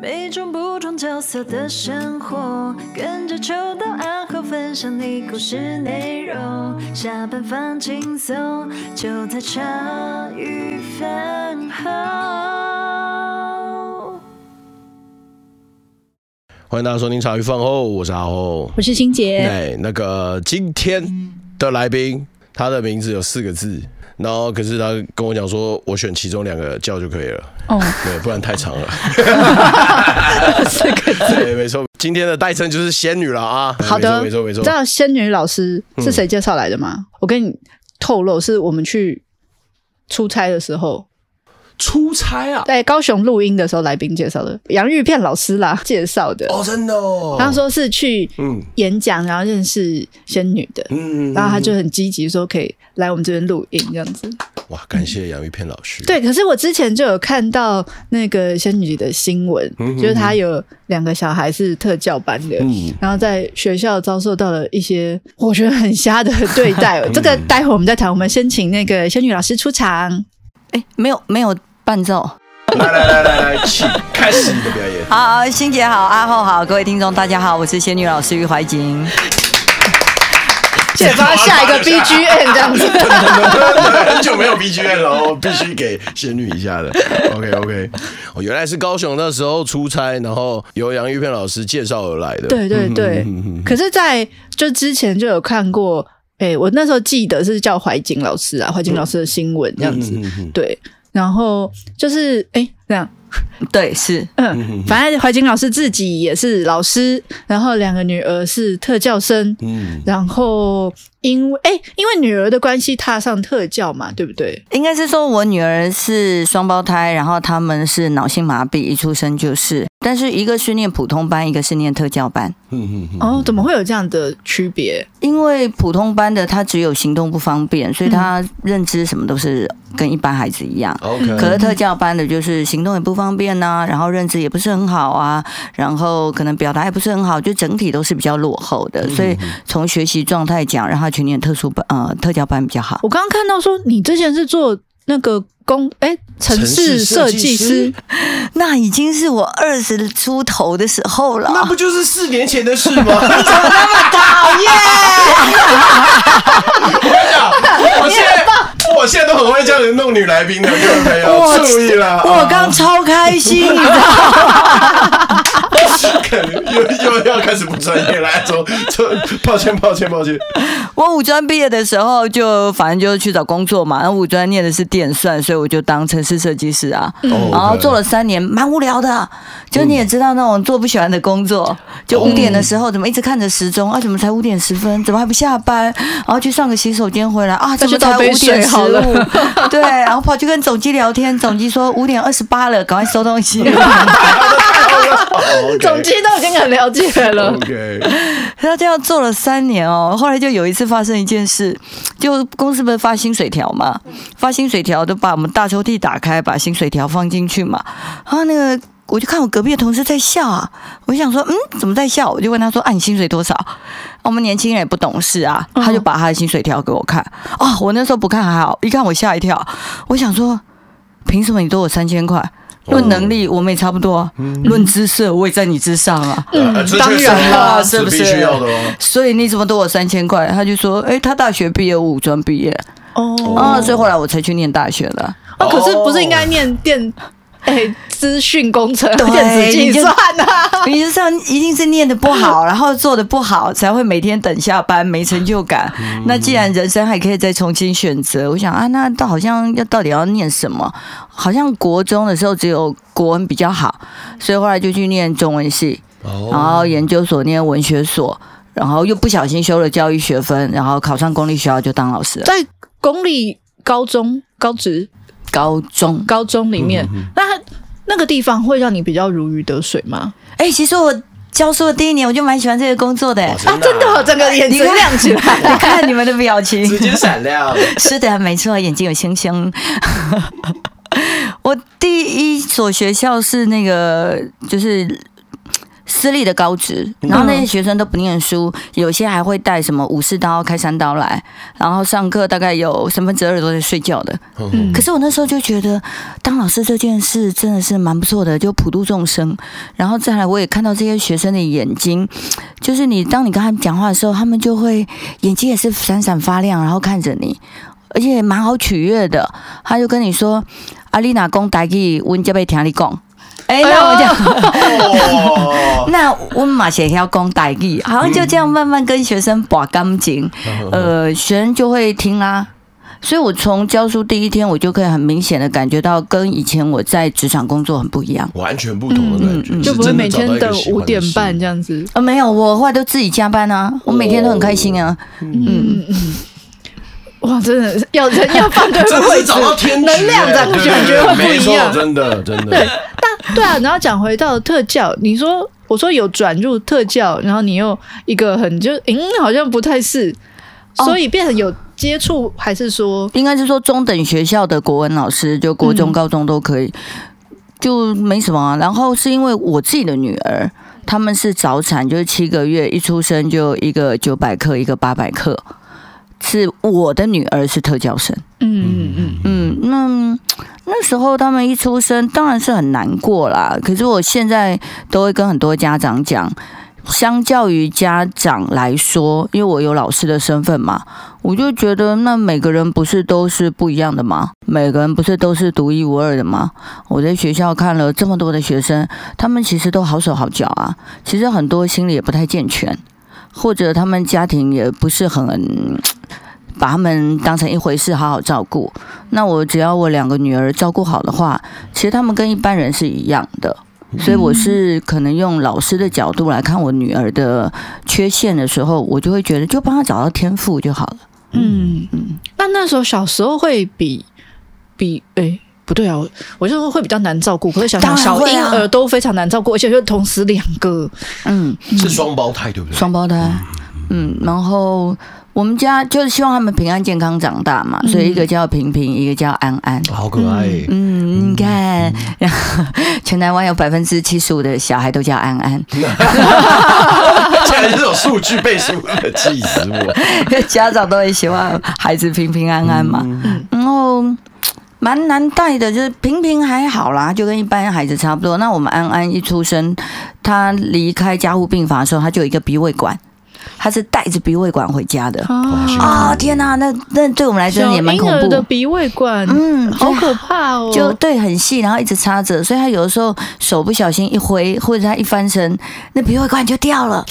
每种不同角色的生活，跟着秋到暗号分享你故事内容。下班放轻松，就在茶余饭后。欢迎大家收听茶余饭后，我是阿后，我是欣洁。对，那个今天的来宾，他的名字有四个字。然后，可是他跟我讲说，我选其中两个叫就可以了。哦，对，不然太长了。四个字，对，没错。今天的代称就是仙女了啊。好的，没错，没错。知道仙女老师是谁介绍来的吗？嗯、我跟你透露，是我们去出差的时候。出差啊，在高雄录音的时候，来宾介绍的杨玉片老师啦，介绍的哦，真的哦。他说是去演讲，然后认识仙女的，嗯，然后他就很积极说可以来我们这边录音这样子。哇，感谢杨玉片老师。对，可是我之前就有看到那个仙女的新闻，嗯、就是她有两个小孩是特教班的，嗯、然后在学校遭受到了一些我觉得很瞎的对待。这个待会我们再谈。我们先请那个仙女老师出场。哎，没有，没有。伴奏，来来来来来，请开始你的表演。好，欣姐好，阿浩好，各位听众大家好，我是仙女老师于怀瑾。解发下一个 BGM 这样子，很久没有 BGM 了，我必须给仙女一下的。OK OK，我原来是高雄那时候出差，然后由杨玉片老师介绍而来的。对对对，可是，在就之前就有看过，哎，我那时候记得是叫怀瑾老师啊，怀瑾老师的新闻这样子，对。然后就是哎，这样，对，是，嗯，反正怀瑾老师自己也是老师，然后两个女儿是特教生，嗯，然后。因为哎，因为女儿的关系踏上特教嘛，对不对？应该是说我女儿是双胞胎，然后他们是脑性麻痹，一出生就是，但是一个是念普通班，一个是念特教班。嗯嗯嗯。哦，怎么会有这样的区别？因为普通班的他只有行动不方便，所以他认知什么都是跟一般孩子一样。OK。可是特教班的就是行动也不方便呐、啊，然后认知也不是很好啊，然后可能表达也不是很好，就整体都是比较落后的。所以从学习状态讲，让他。去念特殊班，呃，特教班比较好。我刚刚看到说，你之前是做那个工，哎，城市设计师，那已经是我二十出头的时候了。那不就是四年前的事吗？你怎么那么讨厌？我跟你讲，我现在，我现在都很会叫人弄女来宾的，各位朋友注意了。我刚超开心，你知道吗？又又要开始不专业了，说 说抱歉抱歉抱歉。我五专毕业的时候就反正就去找工作嘛，然后五专念的是电算，所以我就当城市设计师啊，嗯、然后做了三年，蛮无聊的。就你也知道那种做不喜欢的工作，就五点的时候怎么一直看着时钟啊？怎么才五点十分？怎么还不下班？然后去上个洗手间回来啊？怎么才五点十五？对，然后跑去跟总机聊天，总机说五点二十八了，赶快收东西。总机都已经很了解了。OK，他这样做了三年哦，后来就有一次发生一件事，就公司不是发薪水条嘛？发薪水条都把我们大抽屉打开，把薪水条放进去嘛。然后那个我就看我隔壁的同事在笑啊，我就想说，嗯，怎么在笑？我就问他说，啊，你薪水多少？我们年轻人也不懂事啊，他就把他的薪水条给我看。哦，我那时候不看还好，一看我吓一跳，我想说，凭什么你多我三千块？论能力，我们也差不多；论姿色，我也在你之上啊。嗯，当然了，是不是？必须要的哦。所以你怎么多我三千块？他就说：“哎，他大学毕业，五专毕业。”哦啊，所以后来我才去念大学的。啊，可是不是应该念电？哎，资讯工程、电子计算啊，你就上一定是念的不好，然后做的不好，才会每天等下班，没成就感。那既然人生还可以再重新选择，我想啊，那到好像要到底要念什么？好像国中的时候只有国文比较好，所以后来就去念中文系，然后研究所念文学所，然后又不小心修了教育学分，然后考上公立学校就当老师了。在公立高中高职。高中，高中里面，那那个地方会让你比较如鱼得水吗？哎、欸，其实我教书的第一年，我就蛮喜欢这个工作的。真的啊，啊，真的，整个眼睛亮起来，你看你们的表情，直接闪亮。是的，没错，眼睛有星星。我第一所学校是那个，就是私立的高职，然后那些学生都不念书，有些还会带什么武士刀、开山刀来，然后上课大概有三分之二都在睡觉的。嗯，可是我那时候就觉得，当老师这件事真的是蛮不错的，就普度众生。然后再来，我也看到这些学生的眼睛，就是你当你跟他们讲话的时候，他们就会眼睛也是闪闪发亮，然后看着你，而且蛮好取悦的。他就跟你说：“阿丽娜公台语，温家被听你讲。”哎，那我讲，那我马先要讲台语，好像就这样慢慢跟学生把感情，呃，学生就会听啦。所以我从教书第一天，我就可以很明显的感觉到，跟以前我在职场工作很不一样，完全不同的感觉，就不会每天等五点半这样子。呃，没有，我后来都自己加班啊，我每天都很开心啊。嗯嗯嗯。哇，真的要人要放对 位置，能量感觉感觉会不一样，真的真的。对，但对啊，然后讲回到特教，你说我说有转入特教，然后你又一个很就嗯，好像不太是，所以变成有接触，还是说应该是说中等学校的国文老师，就国中、高中都可以，就没什么啊。然后是因为我自己的女儿，他们是早产，就是七个月一出生就一个九百克，一个八百克。是我的女儿是特教生，嗯嗯嗯嗯，那那时候他们一出生当然是很难过啦。可是我现在都会跟很多家长讲，相较于家长来说，因为我有老师的身份嘛，我就觉得那每个人不是都是不一样的吗？每个人不是都是独一无二的吗？我在学校看了这么多的学生，他们其实都好手好脚啊，其实很多心理也不太健全。或者他们家庭也不是很把他们当成一回事，好好照顾。那我只要我两个女儿照顾好的话，其实他们跟一般人是一样的。所以我是可能用老师的角度来看我女儿的缺陷的时候，我就会觉得就帮她找到天赋就好了。嗯嗯。那那时候小时候会比比诶。欸不对啊，我我就会比较难照顾。可是想想小婴儿都非常难照顾，而且又同时两个，嗯，是双胞胎对不对？双胞胎，嗯，然后我们家就是希望他们平安健康长大嘛，所以一个叫平平，一个叫安安，好可爱。嗯，你看，然 后全台湾有百分之七十五的小孩都叫安安，竟然这种数据背书，气死我！家长都很喜欢孩子平平安安嘛，然后。蛮难带的，就是平平还好啦，就跟一般孩子差不多。那我们安安一出生，他离开加护病房的时候，他就有一个鼻胃管，他是带着鼻胃管回家的。啊、哦，天哪，那那对我们来说也蛮恐怖的鼻胃管，嗯，好可怕哦。就对，很细，然后一直插着，所以他有的时候手不小心一挥，或者他一翻身，那鼻胃管就掉了。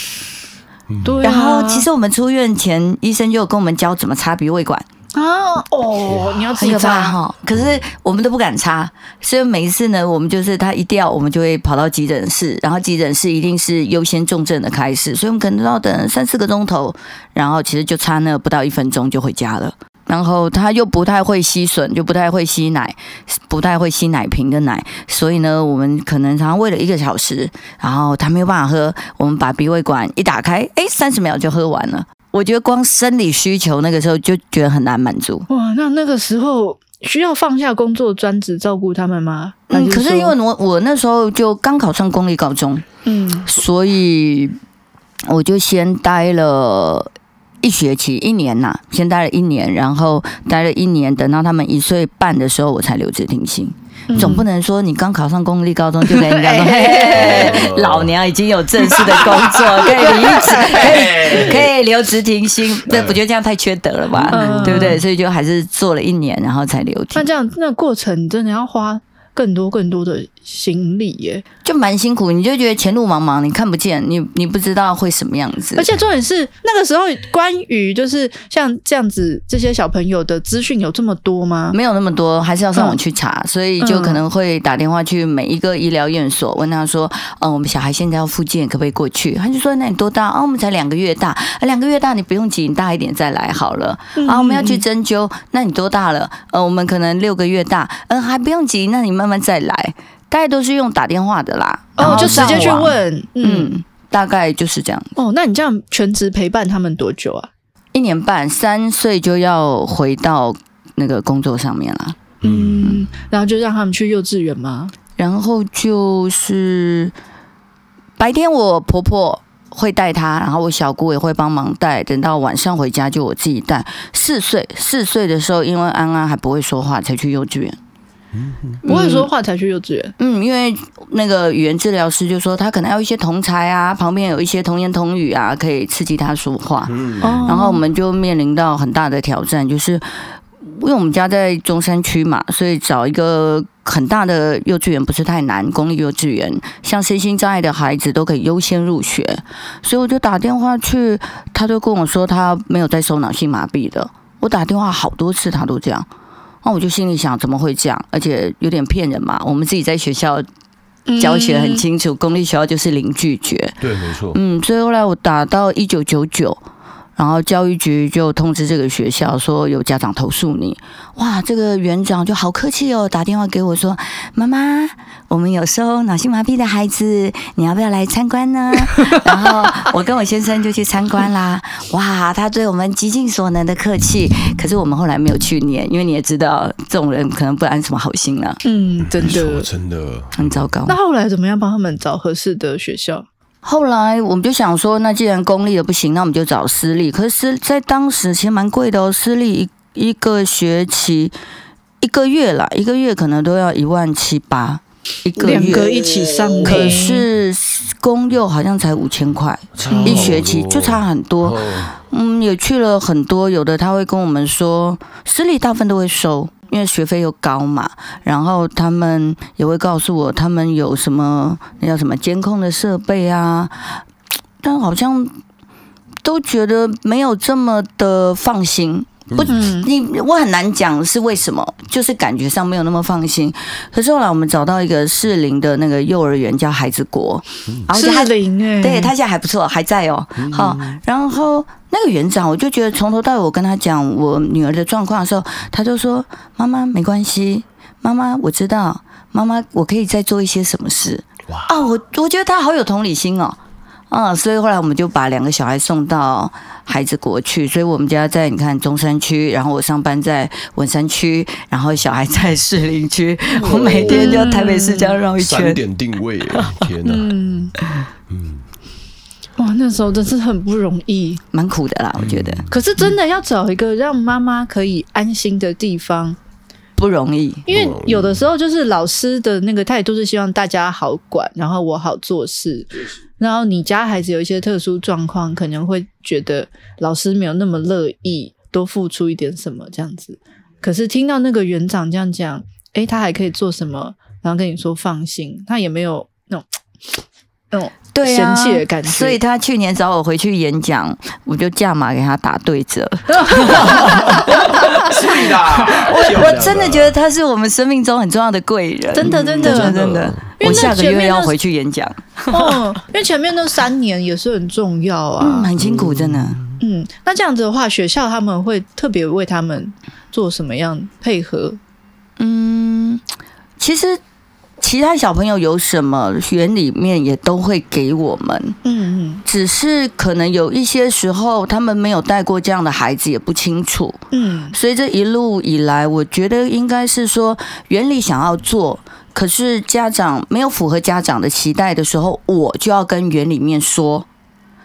对、啊。然后其实我们出院前，医生就有跟我们教怎么插鼻胃管。啊哦，你要自己插哈，可是我们都不敢插，所以每一次呢，我们就是他一掉，我们就会跑到急诊室，然后急诊室一定是优先重症的开始，所以我们可能都要等三四个钟头，然后其实就差那不到一分钟就回家了。然后他又不太会吸吮，就不太会吸奶，不太会吸奶瓶的奶，所以呢，我们可能常常喂了一个小时，然后他没有办法喝，我们把鼻胃管一打开，哎，三十秒就喝完了。我觉得光生理需求那个时候就觉得很难满足。哇，那那个时候需要放下工作专职照顾他们吗？嗯，可是因为我我那时候就刚考上公立高中，嗯，所以我就先待了一学期一年呐，先待了一年，然后待了一年，等到他们一岁半的时候，我才留职停薪。总不能说你刚考上公立高中就跟人家说，嘿嘿老娘已经有正式的工作，可以离职，可以 可以留职停薪，这不觉得这样太缺德了吧？嗯、对不对？所以就还是做了一年，然后才留职。那这样，那过程真的要花更多更多的行李耶，就蛮辛苦。你就觉得前路茫茫，你看不见，你你不知道会什么样子。而且重点是那个时候，关于就是像这样子这些小朋友的资讯有这么多吗？没有那么多，还是要上网去查。嗯、所以就可能会打电话去每一个医疗院所，问他说：“嗯，我们小孩现在要复健，可不可以过去？”他就说：“那你多大？啊，我们才两个月大。啊，两个月大你不用急，你大一点再来好了。啊，我们要去针灸，那你多大了？呃，我们可能六个月大，嗯，还不用急，那你慢慢再来。”大概都是用打电话的啦，哦，就直接去问，嗯，嗯，大概就是这样。哦，那你这样全职陪伴他们多久啊？一年半，三岁就要回到那个工作上面了。嗯，然后就让他们去幼稚园吗？然后就是白天我婆婆会带他，然后我小姑也会帮忙带。等到晚上回家就我自己带。四岁四岁的时候，因为安安还不会说话，才去幼稚园。嗯，不会说话才去幼稚园。嗯，因为那个语言治疗师就说他可能要一些同才啊，旁边有一些童言童语啊，可以刺激他说话。嗯，然后我们就面临到很大的挑战，就是因为我们家在中山区嘛，所以找一个。很大的幼稚园不是太难，公立幼稚园像身心障碍的孩子都可以优先入学，所以我就打电话去，他就跟我说他没有在收脑性麻痹的。我打电话好多次，他都这样，那我就心里想怎么会这样？而且有点骗人嘛。我们自己在学校教学很清楚，公立学校就是零拒绝。对，没错。嗯，所以后来我打到一九九九。然后教育局就通知这个学校说有家长投诉你，哇，这个园长就好客气哦，打电话给我说，妈妈，我们有收脑性麻痹的孩子，你要不要来参观呢？然后我跟我先生就去参观啦，哇，他对我们极尽所能的客气，可是我们后来没有去念，因为你也知道这种人可能不安什么好心了，嗯，真的真的很糟糕。那后来怎么样帮他们找合适的学校？后来我们就想说，那既然公立的不行，那我们就找私立。可是，在当时其实蛮贵的哦，私立一一个学期一个月啦，一个月可能都要一万七八一个月，两个一起上。可是公幼好像才五千块一学期，就差很多。嗯，也去了很多，有的他会跟我们说，私立大部分都会收。因为学费又高嘛，然后他们也会告诉我他们有什么那叫什么监控的设备啊，但好像都觉得没有这么的放心。不，你我很难讲是为什么，就是感觉上没有那么放心。可是后来我们找到一个适龄的那个幼儿园，叫孩子国，然后适龄哎，对他现在还不错，还在哦。好，然后那个园长，我就觉得从头到尾我跟他讲我女儿的状况的时候，他就说：“妈妈没关系，妈妈我知道，妈妈我可以再做一些什么事。”哇，啊，我我觉得他好有同理心哦。啊，所以后来我们就把两个小孩送到孩子国去，所以我们家在你看中山区，然后我上班在文山区，然后小孩在士林区，我每天就台北市这样绕一圈。三点定位，天哪！嗯嗯，哇，那时候真是很不容易，蛮苦的啦，我觉得。可是真的要找一个让妈妈可以安心的地方不容易，因为有的时候就是老师的那个态度是希望大家好管，然后我好做事。然后你家孩子有一些特殊状况，可能会觉得老师没有那么乐意多付出一点什么这样子。可是听到那个园长这样讲，诶，他还可以做什么？然后跟你说放心，他也没有那种那种对嫌弃的感觉。所以他去年找我回去演讲，我就价码给他打对折。是的，我我真的觉得他是我们生命中很重要的贵人，真的真的真的。真的我下个月要回去演讲，哦，因为前面那三年也是很重要啊，嗯，很辛苦，真的。嗯，那这样子的话，学校他们会特别为他们做什么样配合？嗯，其实其他小朋友有什么园里面也都会给我们，嗯嗯，只是可能有一些时候他们没有带过这样的孩子，也不清楚。嗯，所以这一路以来，我觉得应该是说园里想要做。可是家长没有符合家长的期待的时候，我就要跟园里面说，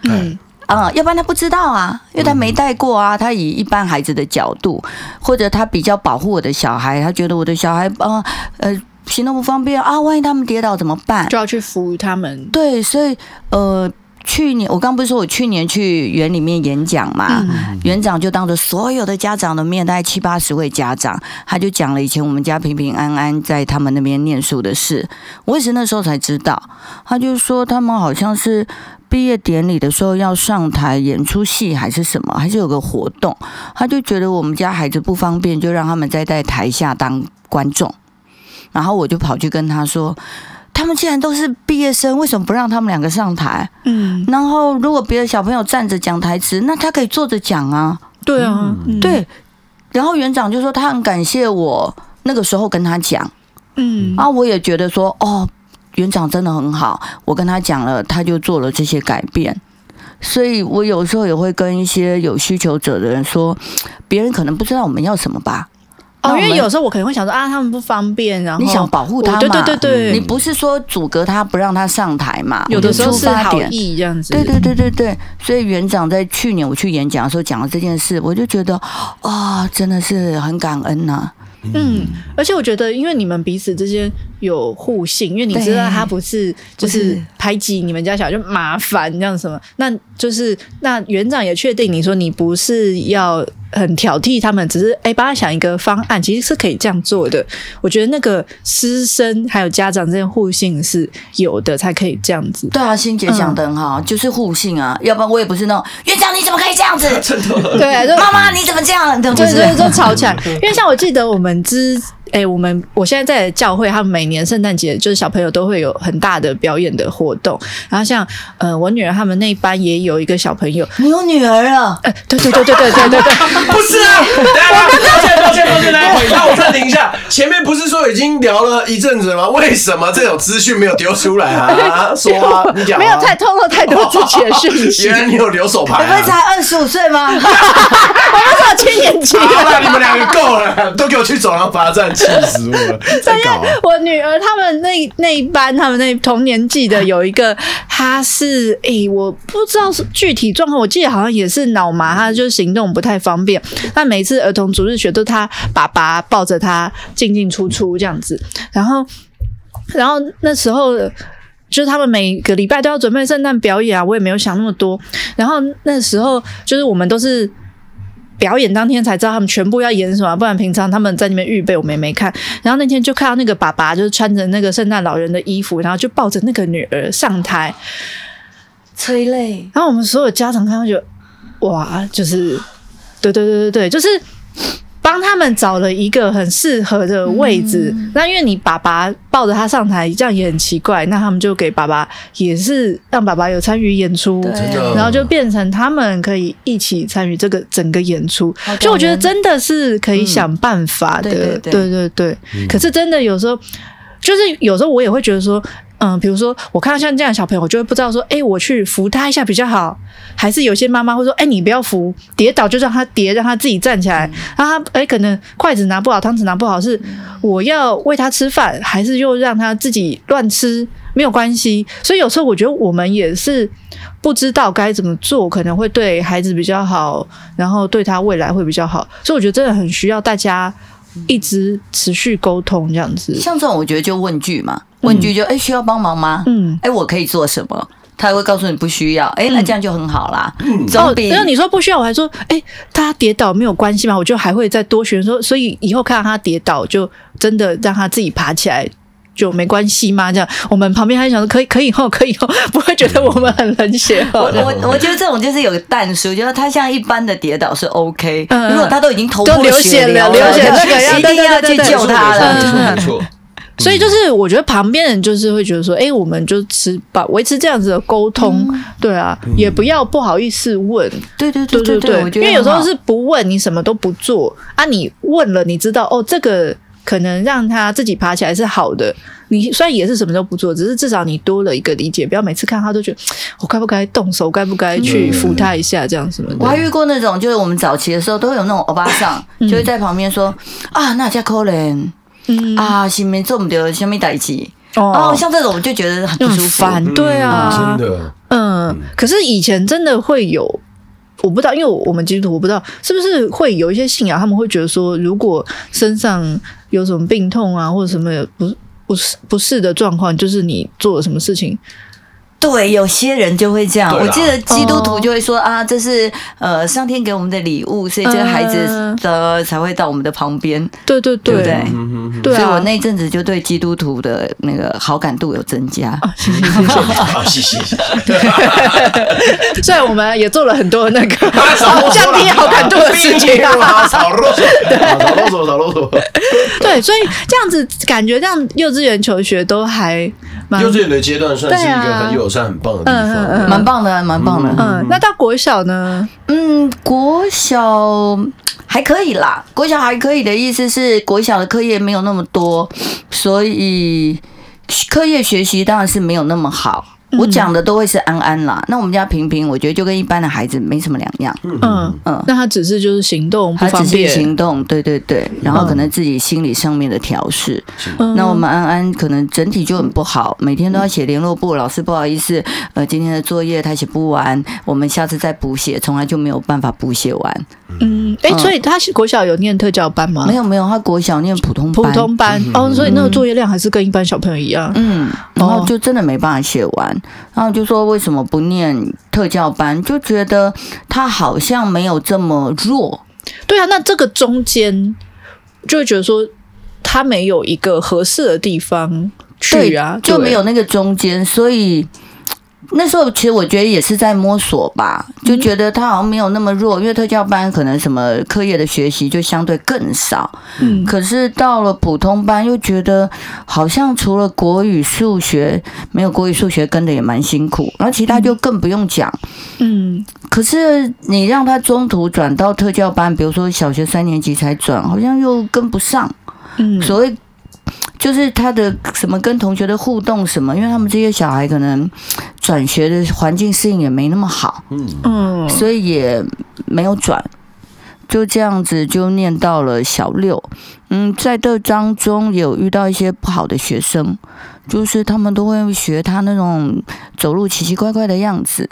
嗯啊、嗯，要不然他不知道啊，因为他没带过啊。他以一般孩子的角度，或者他比较保护我的小孩，他觉得我的小孩啊呃行动不方便啊，万一他们跌倒怎么办？就要去扶他们。对，所以呃。去年我刚不是说我去年去园里面演讲嘛，园长就当着所有的家长的面，大概七八十位家长，他就讲了以前我们家平平安安在他们那边念书的事。我也是那时候才知道，他就说他们好像是毕业典礼的时候要上台演出戏还是什么，还是有个活动，他就觉得我们家孩子不方便，就让他们再在台下当观众。然后我就跑去跟他说。他们既然都是毕业生，为什么不让他们两个上台？嗯，然后如果别的小朋友站着讲台词，那他可以坐着讲啊。对啊，嗯、对。然后园长就说他很感谢我那个时候跟他讲，嗯，啊，我也觉得说哦，园长真的很好，我跟他讲了，他就做了这些改变。所以我有时候也会跟一些有需求者的人说，别人可能不知道我们要什么吧。哦，因为有时候我可能会想说啊，他们不方便，然后你想保护他嘛？对对对对，你不是说阻隔他不让他上台嘛？有的时候是好意这样子。对对对对对，所以园长在去年我去演讲的时候讲了这件事，我就觉得啊、哦，真的是很感恩呐、啊。嗯，而且我觉得，因为你们彼此之间有互信，因为你知道他不是就是排挤你们家小孩就麻烦这样什么，那就是那园长也确定你说你不是要。很挑剔他们，只是哎，帮他想一个方案，其实是可以这样做的。我觉得那个师生还有家长之间互信是有的，才可以这样子。对啊，欣姐讲的很好，嗯、就是互信啊，要不然我也不是那种院长你怎么可以这样子？对，妈妈你怎么这样？对对对，就吵起来。因为像我记得我们之。哎、欸，我们我现在在教会，他们每年圣诞节就是小朋友都会有很大的表演的活动。然后像呃，我女儿他们那一班也有一个小朋友，你有女儿啊？哎、欸，对对对对对对对对，不是啊！抱歉抱歉抱歉，来，那我暂停一下。前面不是说已经聊了一阵子了吗？为什么这种资讯没有丢出来啊？说啊，你讲、啊，没有太透露太多之前的讯息。原来你有留手牌、啊，你们才二十五岁吗？我们才七年级。好了，你们两个够了，都给我去走廊罚站。气死我了！我女儿他们那那一班，他们那同年纪的有一个，他是诶、欸，我不知道是具体状况，我记得好像也是脑麻，他就是行动不太方便。那每次儿童主日学都他爸爸抱着他进进出出这样子，然后然后那时候就是他们每个礼拜都要准备圣诞表演啊，我也没有想那么多。然后那时候就是我们都是。表演当天才知道他们全部要演什么，不然平常他们在那边预备，我们也没看。然后那天就看到那个爸爸，就是穿着那个圣诞老人的衣服，然后就抱着那个女儿上台催泪。然后我们所有家长看到就哇，就是对对对对对，就是。帮他们找了一个很适合的位置，嗯、那因为你爸爸抱着他上台，这样也很奇怪。那他们就给爸爸，也是让爸爸有参与演出，然后就变成他们可以一起参与这个整个演出。就我觉得真的是可以想办法的，嗯、对对对，对对对。嗯、可是真的有时候，就是有时候我也会觉得说。嗯，比如说我看到像这样的小朋友，我就会不知道说，哎、欸，我去扶他一下比较好，还是有些妈妈会说，哎、欸，你不要扶，跌倒就让他跌，让他自己站起来。然后他，哎、欸，可能筷子拿不好，汤匙拿不好，是我要喂他吃饭，还是又让他自己乱吃？没有关系。所以有时候我觉得我们也是不知道该怎么做，可能会对孩子比较好，然后对他未来会比较好。所以我觉得真的很需要大家一直持续沟通这样子。像这种，我觉得就问句嘛。问句就哎、欸、需要帮忙吗？嗯，哎、欸、我可以做什么？他会告诉你不需要。哎、欸，那这样就很好啦。嗯，总比那你说不需要，我还说哎、欸、他跌倒没有关系吗？我就还会再多学说，所以以后看到他跌倒，就真的让他自己爬起来就没关系吗？这样我们旁边还想说可以可以后可以后，不会觉得我们很冷血。我我我觉得这种就是有个淡书，就是他像一般的跌倒是 OK，、嗯、如果他都已经头破血流了，流血那个一定要去救他了。没错。所以就是，我觉得旁边人就是会觉得说，哎、欸，我们就持把维持这样子的沟通，嗯、对啊，嗯、也不要不好意思问，对对对对对，因为有时候是不问你什么都不做啊，你问了，你知道哦，这个可能让他自己爬起来是好的，你虽然也是什么都不做，只是至少你多了一个理解，不要每次看他都觉得 我该不该动手，该不该去扶他一下这样什么的。我还遇过那种，就是我们早期的时候都会有那种欧巴桑，就会在旁边说、嗯、啊，那家可怜。嗯。啊，是没做不到什么代志。哦，像这种我就觉得很不舒服，烦，对啊，真的，嗯，可是以前真的会有，我不知道，因为我们基督徒我不知道是不是会有一些信仰，他们会觉得说，如果身上有什么病痛啊，或者什么不不是不适的状况，就是你做了什么事情。对，有些人就会这样。我记得基督徒就会说啊，这是呃上天给我们的礼物，所以这个孩子的才会到我们的旁边。对对对，对不对？所以我那阵子就对基督徒的那个好感度有增加。谢谢谢谢，谢谢 谢谢。虽然我们也做了很多那个 降低好感度的事情啊，少啰嗦，少啰嗦，少啰嗦。对，所以这样子感觉，这样幼稚园求学都还。幼稚园的阶段算是一个很友善、很棒的地方，蛮、嗯、棒的，蛮棒的。嗯，嗯，那到国小呢？嗯，国小还可以啦。国小还可以的意思是，国小的课业没有那么多，所以课业学习当然是没有那么好。我讲的都会是安安啦。那我们家平平，我觉得就跟一般的孩子没什么两样。嗯嗯，那他只是就是行动不方便，他只是行动，对对对，然后可能自己心理上面的调试。那我们安安可能整体就很不好，每天都要写联络簿，老师不好意思，呃，今天的作业他写不完，我们下次再补写，从来就没有办法补写完。嗯，哎，所以他国小有念特教班吗？没有没有，他国小念普通普通班哦，所以那个作业量还是跟一般小朋友一样。嗯，然后就真的没办法写完，然后就说为什么不念特教班？就觉得他好像没有这么弱。对啊，那这个中间就会觉得说他没有一个合适的地方去啊，就没有那个中间，所以。那时候其实我觉得也是在摸索吧，就觉得他好像没有那么弱，因为特教班可能什么课业的学习就相对更少。嗯，可是到了普通班又觉得好像除了国语、数学，没有国语、数学跟的也蛮辛苦，然后其他就更不用讲。嗯，可是你让他中途转到特教班，比如说小学三年级才转，好像又跟不上。嗯，所谓。就是他的什么跟同学的互动什么，因为他们这些小孩可能转学的环境适应也没那么好，嗯嗯，所以也没有转，就这样子就念到了小六。嗯，在这当中有遇到一些不好的学生，就是他们都会学他那种走路奇奇怪怪的样子，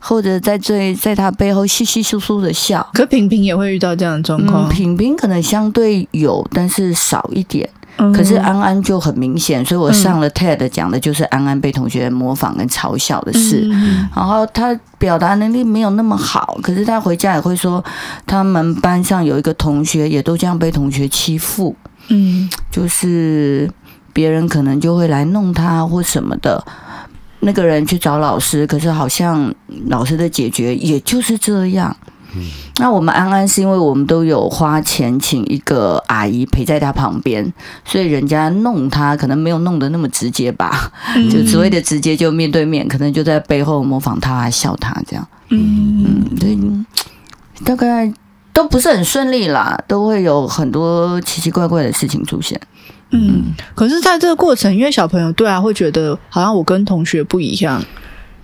或者在这在他背后稀稀疏疏的笑。可平平也会遇到这样的状况，嗯，平平可能相对有，但是少一点。可是安安就很明显，所以我上了 TED 讲的就是安安被同学模仿跟嘲笑的事。然后他表达能力没有那么好，可是他回家也会说，他们班上有一个同学也都这样被同学欺负。嗯，就是别人可能就会来弄他或什么的，那个人去找老师，可是好像老师的解决也就是这样。那我们安安是因为我们都有花钱请一个阿姨陪在他旁边，所以人家弄他可能没有弄得那么直接吧，嗯、就所谓的直接就面对面，可能就在背后模仿他、笑他这样。嗯嗯，对，大概都不是很顺利啦，都会有很多奇奇怪怪的事情出现。嗯，可是在这个过程，因为小朋友对啊会觉得好像我跟同学不一样，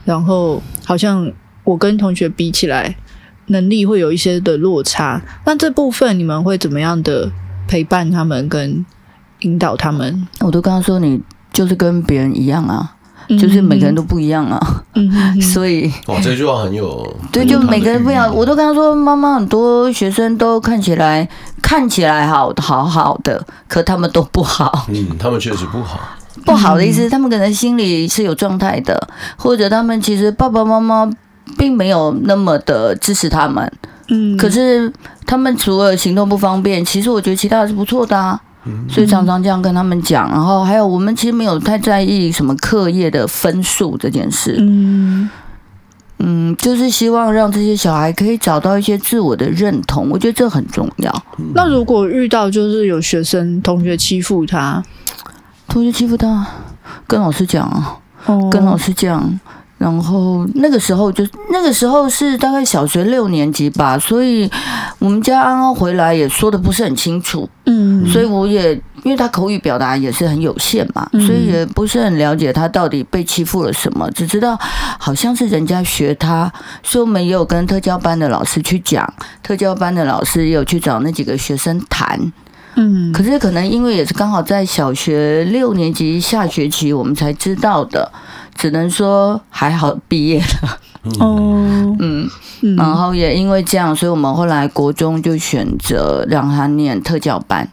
然后好像我跟同学比起来。能力会有一些的落差，那这部分你们会怎么样的陪伴他们跟引导他们？我都跟他说，你就是跟别人一样啊，嗯、就是每个人都不一样啊，嗯 所以哇，这句话很有对，就每个人不一样。我都跟他说，妈妈很多学生都看起来看起来好好好的，可他们都不好。嗯，他们确实不好。不好的意思，他们可能心里是有状态的，或者他们其实爸爸妈妈。并没有那么的支持他们，嗯，可是他们除了行动不方便，其实我觉得其他的是不错的啊，嗯，所以常常这样跟他们讲。然后还有，我们其实没有太在意什么课业的分数这件事，嗯嗯，就是希望让这些小孩可以找到一些自我的认同，我觉得这很重要。那如果遇到就是有学生同学欺负他，同学欺负他，跟老师讲啊，哦，跟老师讲。然后那个时候就那个时候是大概小学六年级吧，所以我们家安安回来也说的不是很清楚，嗯，所以我也因为他口语表达也是很有限嘛，所以也不是很了解他到底被欺负了什么，只知道好像是人家学他，所以我们也有跟特教班的老师去讲，特教班的老师也有去找那几个学生谈，嗯，可是可能因为也是刚好在小学六年级下学期，我们才知道的。只能说还好毕业了，哦，嗯，然后也因为这样，所以我们后来国中就选择让他念特教班。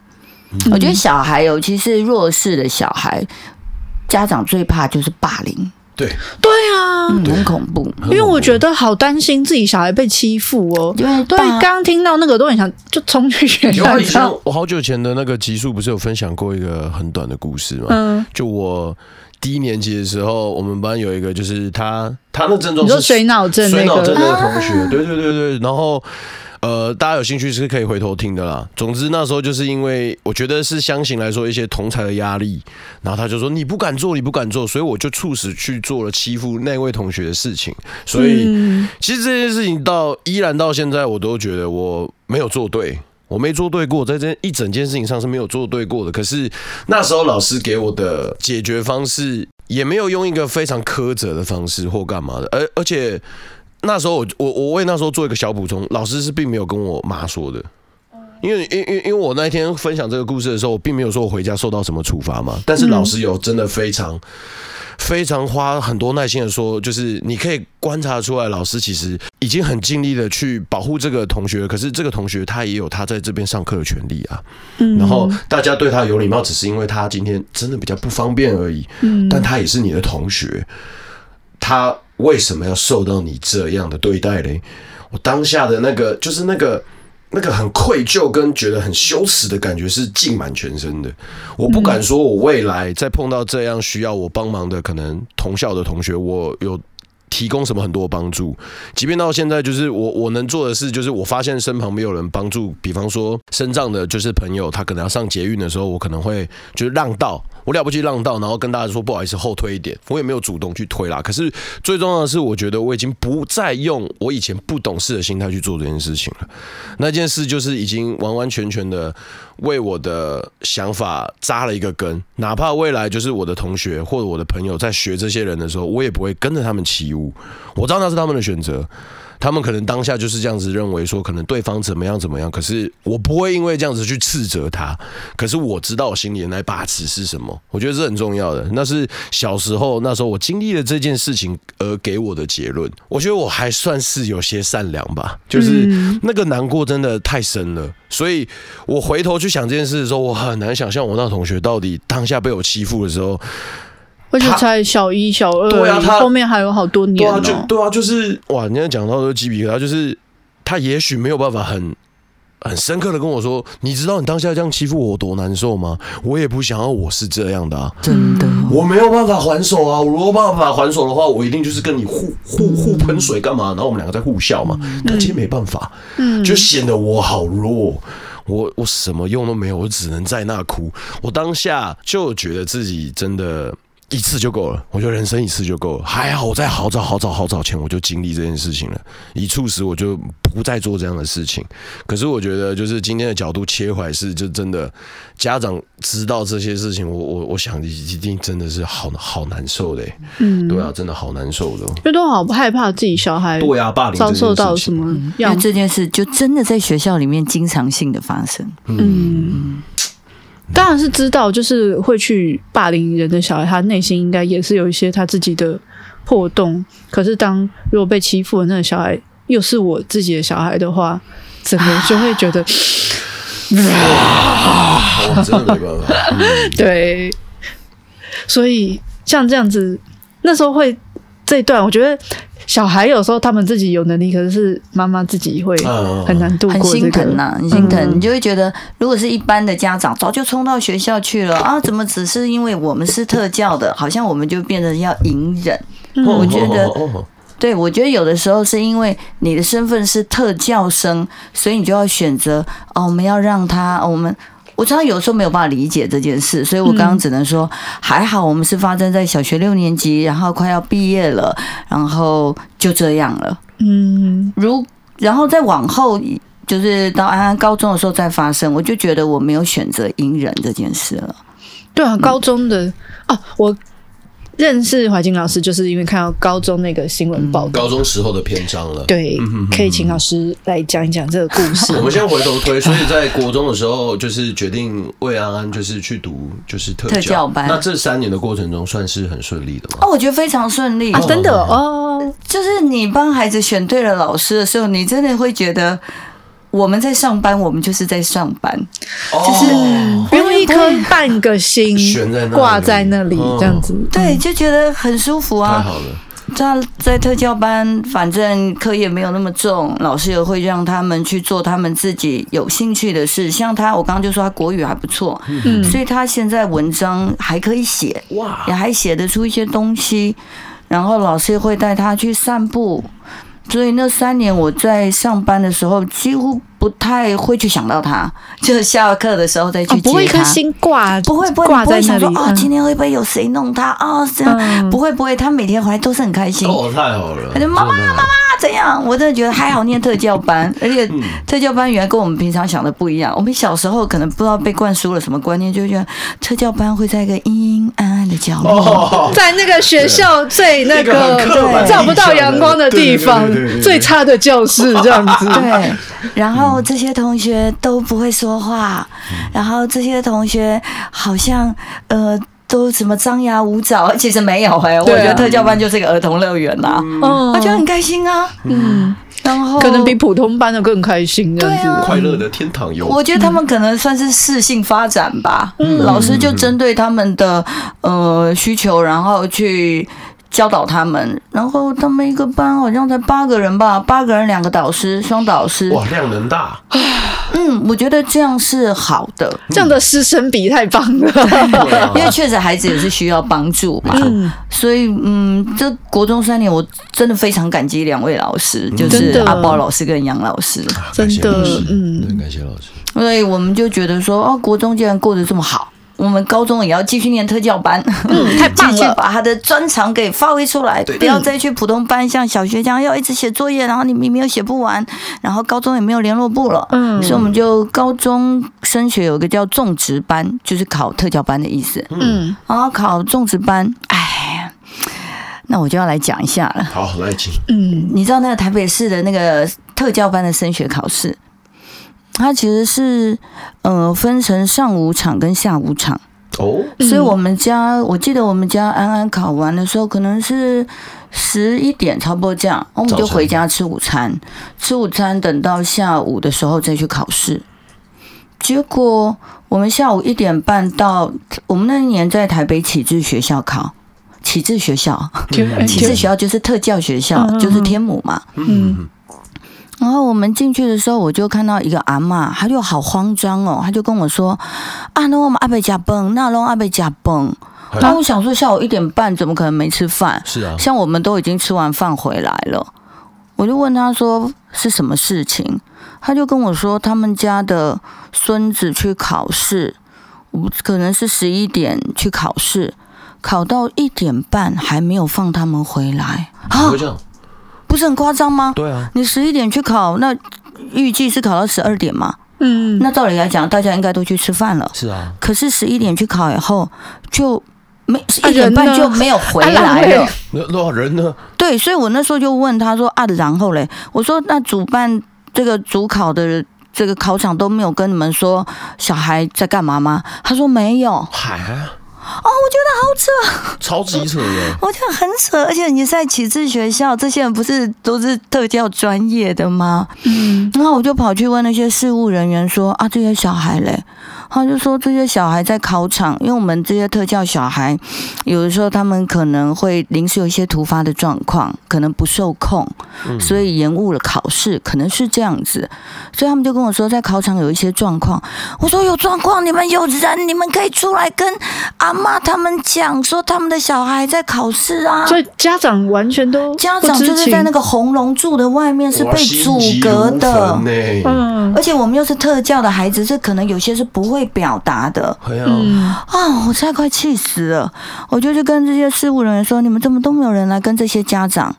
我觉得小孩，尤其是弱势的小孩，家长最怕就是霸凌。对，对啊，很恐怖。因为我觉得好担心自己小孩被欺负哦。对，对，刚刚听到那个都很想就冲去学校。我好久前的那个集数不是有分享过一个很短的故事吗？嗯，就我。低年级的时候，我们班有一个，就是他，他的症状是水脑症，水脑症的同学，对对对对。然后，呃，大家有兴趣是可以回头听的啦。总之那时候就是因为我觉得是相形来说一些同才的压力，然后他就说你不敢做，你不敢做，所以我就促使去做了欺负那位同学的事情。所以其实这件事情到依然到现在，我都觉得我没有做对。我没做对过，在这一整件事情上是没有做对过的。可是那时候老师给我的解决方式，也没有用一个非常苛责的方式或干嘛的，而而且那时候我我我为那时候做一个小补充，老师是并没有跟我妈说的，因为因因因为我那一天分享这个故事的时候，我并没有说我回家受到什么处罚嘛，但是老师有真的非常。非常花很多耐心的说，就是你可以观察出来，老师其实已经很尽力的去保护这个同学，可是这个同学他也有他在这边上课的权利啊。嗯，然后大家对他有礼貌，只是因为他今天真的比较不方便而已。嗯，但他也是你的同学，他为什么要受到你这样的对待嘞？我当下的那个就是那个。那个很愧疚跟觉得很羞耻的感觉是浸满全身的。我不敢说，我未来再碰到这样需要我帮忙的可能同校的同学，我有提供什么很多帮助。即便到现在，就是我我能做的事，就是我发现身旁没有人帮助，比方说身障的，就是朋友，他可能要上捷运的时候，我可能会就是让道。我了不起让道，然后跟大家说不好意思，后退一点。我也没有主动去推啦。可是最重要的是，我觉得我已经不再用我以前不懂事的心态去做这件事情了。那件事就是已经完完全全的为我的想法扎了。一个根。哪怕未来就是我的同学或者我的朋友在学这些人的时候，我也不会跟着他们起舞。我知道那是他们的选择。他们可能当下就是这样子认为，说可能对方怎么样怎么样，可是我不会因为这样子去斥责他。可是我知道我心里的那把尺是什么，我觉得是很重要的。那是小时候那时候我经历了这件事情而给我的结论。我觉得我还算是有些善良吧，就是那个难过真的太深了，所以我回头去想这件事的时候，我很难想象我那同学到底当下被我欺负的时候。而且才小一、小二，对啊，他后面还有好多年哦。对啊，就对啊，就是哇！你现在讲到都鸡皮疙瘩，就是他也许没有办法很很深刻的跟我说，你知道你当下这样欺负我多难受吗？我也不想要我是这样的啊，真的，我没有办法还手啊！我如果办法还手的话，我一定就是跟你互互互喷水干嘛？然后我们两个在互笑嘛。但其实没办法，嗯，就显得我好弱，我我什么用都没有，我只能在那哭。我当下就觉得自己真的。一次就够了，我觉得人生一次就够了。还好我在好早好早好早前我就经历这件事情了，一猝死我就不再做这样的事情。可是我觉得，就是今天的角度切回来是，就真的家长知道这些事情，我我我想一定真的是好好难受的。嗯，对啊，真的好难受的，就都好害怕自己小孩对啊，霸凌遭受到什么样，因为这件事就真的在学校里面经常性的发生。嗯。嗯当然是知道，就是会去霸凌人的小孩，他内心应该也是有一些他自己的破洞。可是，当如果被欺负的那个小孩又是我自己的小孩的话，整个就会觉得，哇，真的没办法。对，所以像这样子，那时候会这一段，我觉得。小孩有时候他们自己有能力，可是是妈妈自己会很难度过，这个，很心疼呐，很心疼。你就会觉得，如果是一般的家长，早就冲到学校去了啊，怎么只是因为我们是特教的，好像我们就变得要隐忍？我觉得，对，我觉得有的时候是因为你的身份是特教生，所以你就要选择哦，我们要让他，我们。我常常有时候没有办法理解这件事，所以我刚刚只能说，还好我们是发生在小学六年级，然后快要毕业了，然后就这样了。嗯，如然后再往后，就是到安安高中的时候再发生，我就觉得我没有选择隐忍这件事了。对啊，高中的哦，我。认识怀金老师，就是因为看到高中那个新闻报道，高中时候的篇章了。对，可以请老师来讲一讲这个故事。我们先回头推，所以在国中的时候，就是决定魏安安就是去读就是特教，特教班。那这三年的过程中，算是很顺利的吗？哦，我觉得非常顺利啊，真的哦。就是你帮孩子选对了老师的时候，你真的会觉得。我们在上班，我们就是在上班，就是不用一颗半个心挂在那里，这样子，对，就觉得很舒服啊。太好了，他在特教班，反正课业没有那么重，老师也会让他们去做他们自己有兴趣的事。像他，我刚刚就说他国语还不错，嗯，所以他现在文章还可以写，哇，也还写得出一些东西。然后老师也会带他去散步。所以那三年我在上班的时候，几乎不太会去想到他，就是下课的时候再去接他。哦、不会一颗心挂，不会不会挂在那里。哦，嗯、今天会不会有谁弄他？哦，这样、嗯、不会不会，他每天回来都是很开心。哦，太好了。他就妈妈妈妈怎样？我真的觉得还好，念特教班，而且特教班原来跟我们平常想的不一样。我们小时候可能不知道被灌输了什么观念，就觉得特教班会在一个阴阴暗暗的角落，在那个学校最那个照不到阳光的地方，最差的教室这样子。对，然后这些同学都不会说话，然后这些同学好像呃。都什么张牙舞爪？其实没有哎、欸，啊、我觉得特教班就是一个儿童乐园呐，嗯，我觉得很开心啊，嗯，然后可能比普通班的更开心，这样子，啊、快乐的天堂游。我觉得他们可能算是适性发展吧，嗯，老师就针对他们的呃需求，然后去。教导他们，然后他们一个班好像才八个人吧，八个人两个导师，双导师。哇，量能大。嗯，我觉得这样是好的，这样的师生比太棒了。因为确实孩子也是需要帮助嘛，嗯、所以嗯，这国中三年我真的非常感激两位老师，就是阿宝老师跟杨老师，真的，嗯，很感谢老师。所以我们就觉得说，哦，国中竟然过得这么好。我们高中也要继续念特教班，嗯，太棒了，继续把他的专长给发挥出来，不要再去普通班，像小学这样要一直写作业，然后你明明又写不完，然后高中也没有联络部了，嗯，所以我们就高中升学有一个叫种植班，就是考特教班的意思，嗯，然后考种植班，哎，那我就要来讲一下了，好，来请，嗯，你知道那个台北市的那个特教班的升学考试？它其实是呃分成上午场跟下午场哦，所以我们家我记得我们家安安考完的时候可能是十一点差不多这样，我们就回家吃午餐，吃午餐等到下午的时候再去考试。结果我们下午一点半到，我们那一年在台北启智学校考，启智学校，启智学校就是特教学校，就是天母嘛，嗯。然后我们进去的时候，我就看到一个阿嬷，她就好慌张哦，她就跟我说：“啊，那我们阿伯加崩，那拢阿伯加崩。”那我想说，下午一点半怎么可能没吃饭？是啊，像我们都已经吃完饭回来了。我就问她说是什么事情，她就跟我说他们家的孙子去考试，我可能是十一点去考试，考到一点半还没有放他们回来。啊不是很夸张吗？对啊，你十一点去考，那预计是考到十二点嘛？嗯，那照理来讲，大家应该都去吃饭了。是啊，可是十一点去考以后，就没一点半就没有回来了。那多少人呢？对，所以我那时候就问他说啊，然后嘞，我说那主办这个主考的这个考场都没有跟你们说小孩在干嘛吗？他说没有。嗨。哦，我觉得好扯，超级扯耶！我觉得很扯，而且你在启智学校，这些人不是都是特教专业的吗？嗯，然后我就跑去问那些事务人员说啊，这些小孩嘞。他就说这些小孩在考场，因为我们这些特教小孩，有的时候他们可能会临时有一些突发的状况，可能不受控，所以延误了考试，可能是这样子。所以他们就跟我说，在考场有一些状况。我说有状况，你们有人，你们可以出来跟阿妈他们讲，说他们的小孩在考试啊。所以家长完全都家长就是在那个红龙柱的外面是被阻隔的，嗯，而且我们又是特教的孩子，这可能有些是不会。会表达的，嗯啊，我现在快气死了！我就去跟这些事务人员说：“你们怎么都没有人来跟这些家长，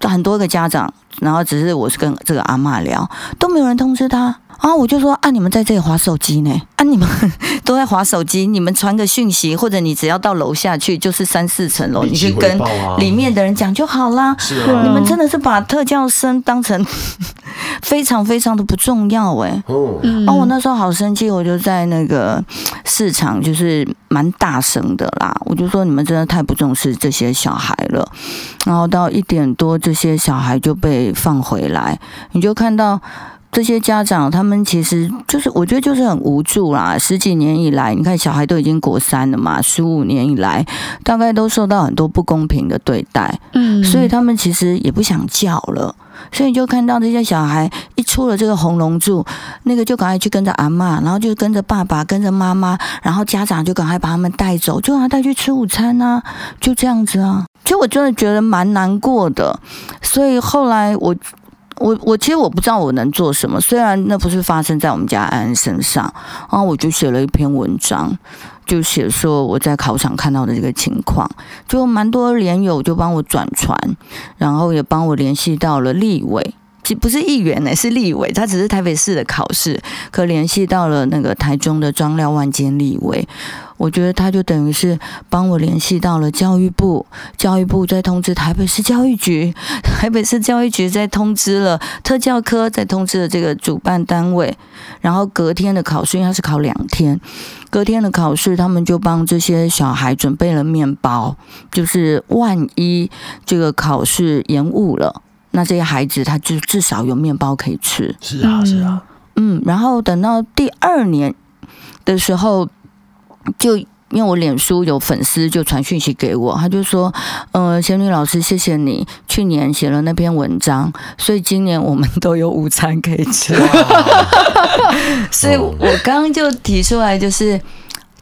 很多个家长，然后只是我是跟这个阿嬷聊，都没有人通知他。”然后我就说啊，你们在这里划手机呢？啊，你们 都在划手机，你们传个讯息，或者你只要到楼下去，就是三四层楼，你去跟里面的人讲就好啦。是啊，你们真的是把特教生当成 非常非常的不重要哎。哦，我那时候好生气，我就在那个市场就是蛮大声的啦，我就说你们真的太不重视这些小孩了。然后到一点多，这些小孩就被放回来，你就看到。这些家长，他们其实就是，我觉得就是很无助啦。十几年以来，你看小孩都已经国三了嘛，十五年以来，大概都受到很多不公平的对待，嗯，所以他们其实也不想叫了。所以你就看到这些小孩一出了这个红龙柱，那个就赶快去跟着阿嬷，然后就跟着爸爸，跟着妈妈，然后家长就赶快把他们带走，就让他带去吃午餐啊，就这样子啊。其实我真的觉得蛮难过的，所以后来我。我我其实我不知道我能做什么，虽然那不是发生在我们家安安身上，然后我就写了一篇文章，就写说我在考场看到的这个情况，就蛮多连友就帮我转传，然后也帮我联系到了立委。不是议员呢，是立委。他只是台北市的考试，可联系到了那个台中的庄廖万坚立委。我觉得他就等于是帮我联系到了教育部，教育部再通知台北市教育局，台北市教育局再通知了特教科，再通知了这个主办单位。然后隔天的考试，因为是考两天，隔天的考试，他们就帮这些小孩准备了面包，就是万一这个考试延误了。那这些孩子他就至少有面包可以吃。是啊，是啊，嗯，然后等到第二年的时候，就因为我脸书有粉丝就传讯息给我，他就说：“呃，仙女老师，谢谢你去年写了那篇文章，所以今年我们都有午餐可以吃。” 所以我刚刚就提出来，就是。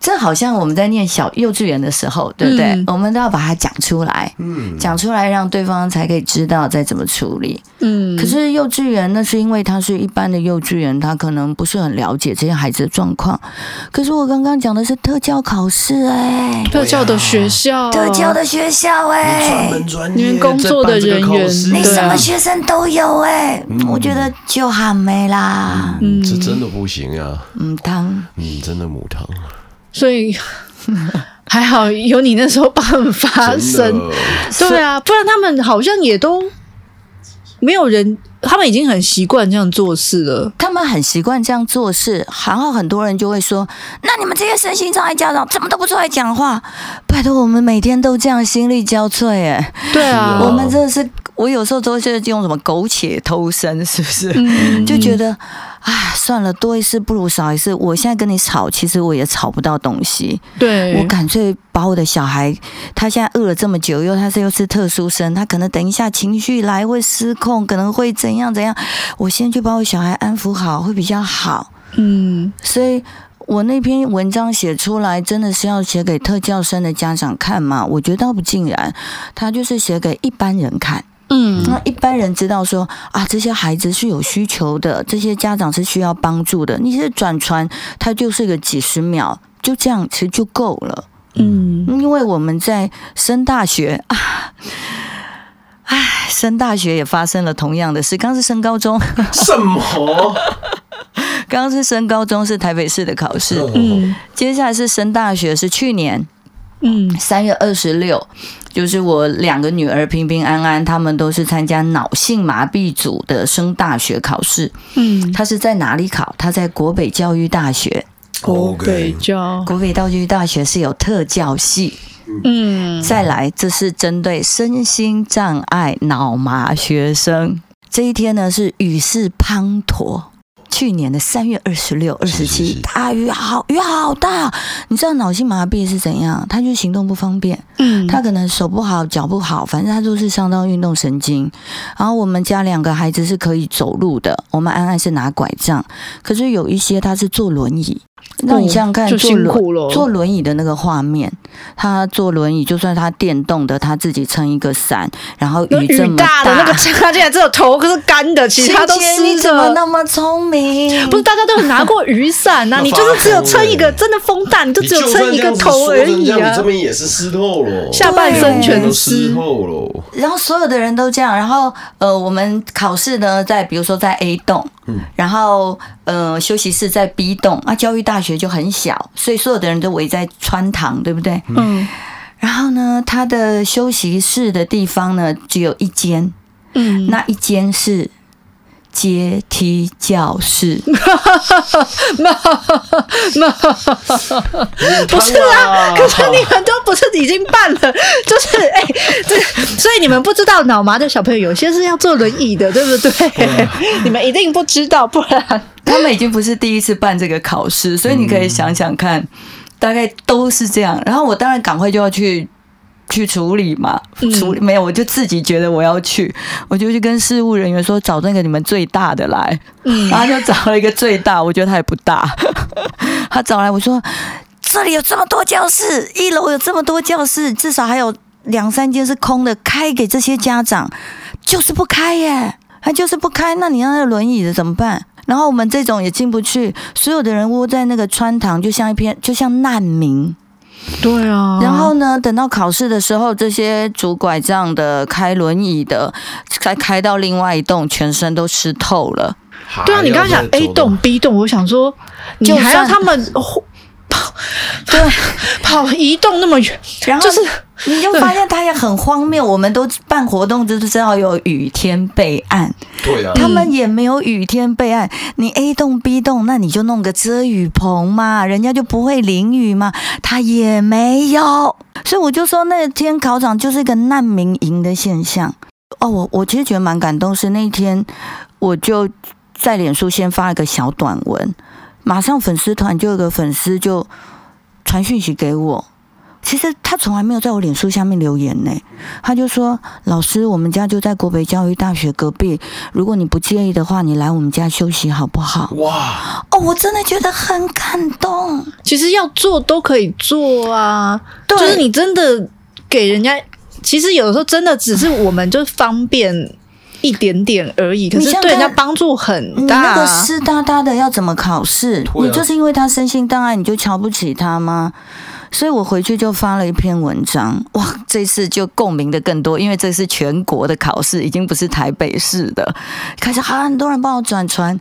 这好像我们在念小幼稚园的时候，对不对？嗯、我们都要把它讲出来，嗯，讲出来让对方才可以知道再怎么处理。嗯，可是幼稚园那是因为他是一般的幼稚园，他可能不是很了解这些孩子的状况。可是我刚刚讲的是特教考试，哎，特教的学校，特教的学校，哎，你们工作的人员，你什么学生都有，哎，我觉得就喊没啦。嗯，这真的不行啊。母汤，嗯，真的母汤。所以还好有你那时候帮他们发声，对啊，不然他们好像也都没有人，他们已经很习惯这样做事了。他们很习惯这样做事，然后很多人就会说：“那你们这些身心障碍家长怎么都不出来讲话？”拜托，我们每天都这样心力交瘁，哎，对啊，我们真的是，我有时候都是用什么苟且偷生，是不是？嗯、就觉得。唉，算了，多一事不如少一事。我现在跟你吵，其实我也吵不到东西。对，我干脆把我的小孩，他现在饿了这么久，又他是又是特殊生，他可能等一下情绪来会失控，可能会怎样怎样。我先去把我小孩安抚好，会比较好。嗯，所以我那篇文章写出来，真的是要写给特教生的家长看吗？我觉得倒不尽然，他就是写给一般人看。嗯，那一般人知道说啊，这些孩子是有需求的，这些家长是需要帮助的。你是转传，他就是个几十秒，就这样其实就够了。嗯，因为我们在升大学啊，唉，升大学也发生了同样的事。刚是升高中，什么？刚 刚是升高中是台北市的考试，嗯，接下来是升大学，是去年，嗯，三月二十六。就是我两个女儿平平安安，他们都是参加脑性麻痹组的升大学考试。嗯，他是在哪里考？他在国北教育大学。国北教国北教育大学是有特教系。嗯，再来，这是针对身心障碍脑麻学生。这一天呢是雨势滂沱。去年的三月二十六、二十七，大雨好雨好大。你知道脑性麻痹是怎样？他就行动不方便，嗯，他可能手不好、脚不好，反正他都是伤到运动神经。然后我们家两个孩子是可以走路的，我们安安是拿拐杖，可是有一些他是坐轮椅。那你想想看，坐轮坐轮椅的那个画面，他坐轮椅，就算他电动的，他自己撑一个伞，然后雨这么大，的那个他竟然只有头可是干的，其他都湿的。你怎么那么聪明？不是大家都有拿过雨伞呐？你就是只有撑一个，真的风大，你就只有撑一个头而已啊！你这边也是湿透了，下半身全湿透了。然后所有的人都这样，然后呃，我们考试呢，在比如说在 A 栋，嗯，然后呃，休息室在 B 栋，啊，教育大学就很小，所以所有的人都围在穿堂，对不对？嗯。然后呢，他的休息室的地方呢，只有一间，嗯，那一间是。阶梯教室，那 那不是啊？可是你们都不是已经办了，就是哎，这、欸、所以你们不知道脑麻的小朋友有些是要坐轮椅的，对不对？你们一定不知道，不然他们已经不是第一次办这个考试，所以你可以想想看，大概都是这样。然后我当然赶快就要去。去处理嘛？处理没有，我就自己觉得我要去，我就去跟事务人员说，找那个你们最大的来，嗯然后就找了一个最大，我觉得他也不大，他找来我说，这里有这么多教室，一楼有这么多教室，至少还有两三间是空的，开给这些家长，就是不开耶，他就是不开，那你让那个轮椅的怎么办？然后我们这种也进不去，所有的人窝在那个穿堂，就像一片，就像难民。对啊。然后呢，等到考试的时候，这些拄拐杖的、开轮椅的，再开到另外一栋，全身都湿透了。对啊，你刚刚讲 A 栋、B 栋，我想说，你还要他们跑，对，跑移动那么远，然后就是。你就发现他也很荒谬，我们都办活动就是要有雨天备案，对啊，他们也没有雨天备案。你 A 栋 B 栋，那你就弄个遮雨棚嘛，人家就不会淋雨嘛。他也没有，所以我就说那天考场就是一个难民营的现象。哦，我我其实觉得蛮感动，是那天我就在脸书先发了个小短文，马上粉丝团就有个粉丝就传讯息给我。其实他从来没有在我脸书下面留言呢，他就说：“老师，我们家就在国北教育大学隔壁，如果你不介意的话，你来我们家休息好不好？”哇！哦，我真的觉得很感动。其实要做都可以做啊，就是你真的给人家，其实有的时候真的只是我们就方便一点点而已，可是对人家帮助很大。你那个湿哒哒的要怎么考试？啊、你就是因为他身心障碍，你就瞧不起他吗？所以我回去就发了一篇文章，哇，这次就共鸣的更多，因为这是全国的考试，已经不是台北市的，开始很多人帮我转传，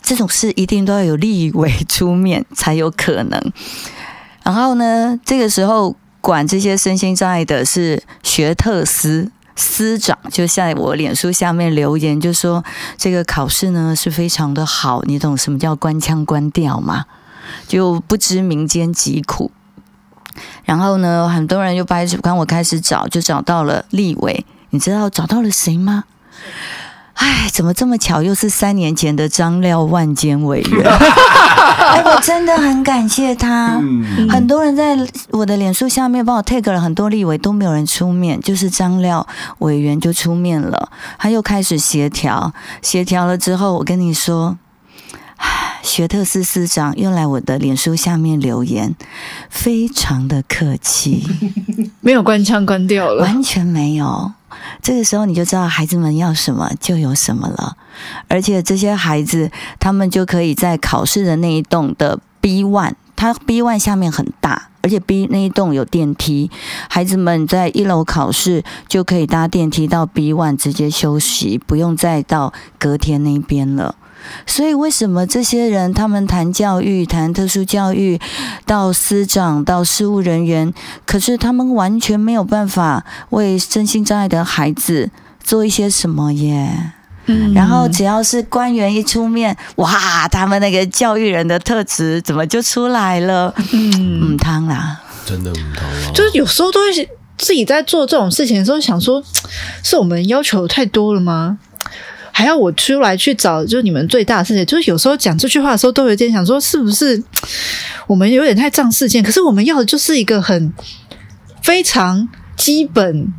这种事一定都要有立委出面才有可能。然后呢，这个时候管这些身心障碍的是学特司司长，就在我脸书下面留言，就说这个考试呢是非常的好，你懂什么叫官腔官调吗？就不知民间疾苦。然后呢，很多人就开始帮我开始找，就找到了立委。你知道找到了谁吗？哎，怎么这么巧，又是三年前的张廖万坚委员。哎，我真的很感谢他。嗯、很多人在我的脸书下面帮我 tag 了很多立委，都没有人出面，就是张廖委员就出面了。他又开始协调，协调了之后，我跟你说。学特司司长又来我的脸书下面留言，非常的客气，没有关腔关掉了，完全没有。这个时候你就知道孩子们要什么就有什么了，而且这些孩子他们就可以在考试的那一栋的 B one，它 B one 下面很大，而且 B 那一栋有电梯，孩子们在一楼考试就可以搭电梯到 B one 直接休息，不用再到隔天那边了。所以，为什么这些人他们谈教育、谈特殊教育，到司长、到事务人员，可是他们完全没有办法为身心障碍的孩子做一些什么耶？嗯，然后只要是官员一出面，哇，他们那个教育人的特质怎么就出来了？嗯，嗯汤啦，真的母汤啊！就是有时候都会自己在做这种事情的时候，想说，是我们要求太多了吗？还要我出来去找，就是你们最大的事情，就是有时候讲这句话的时候，都有点想说，是不是 我们有点太仗世界？可是我们要的就是一个很非常基本，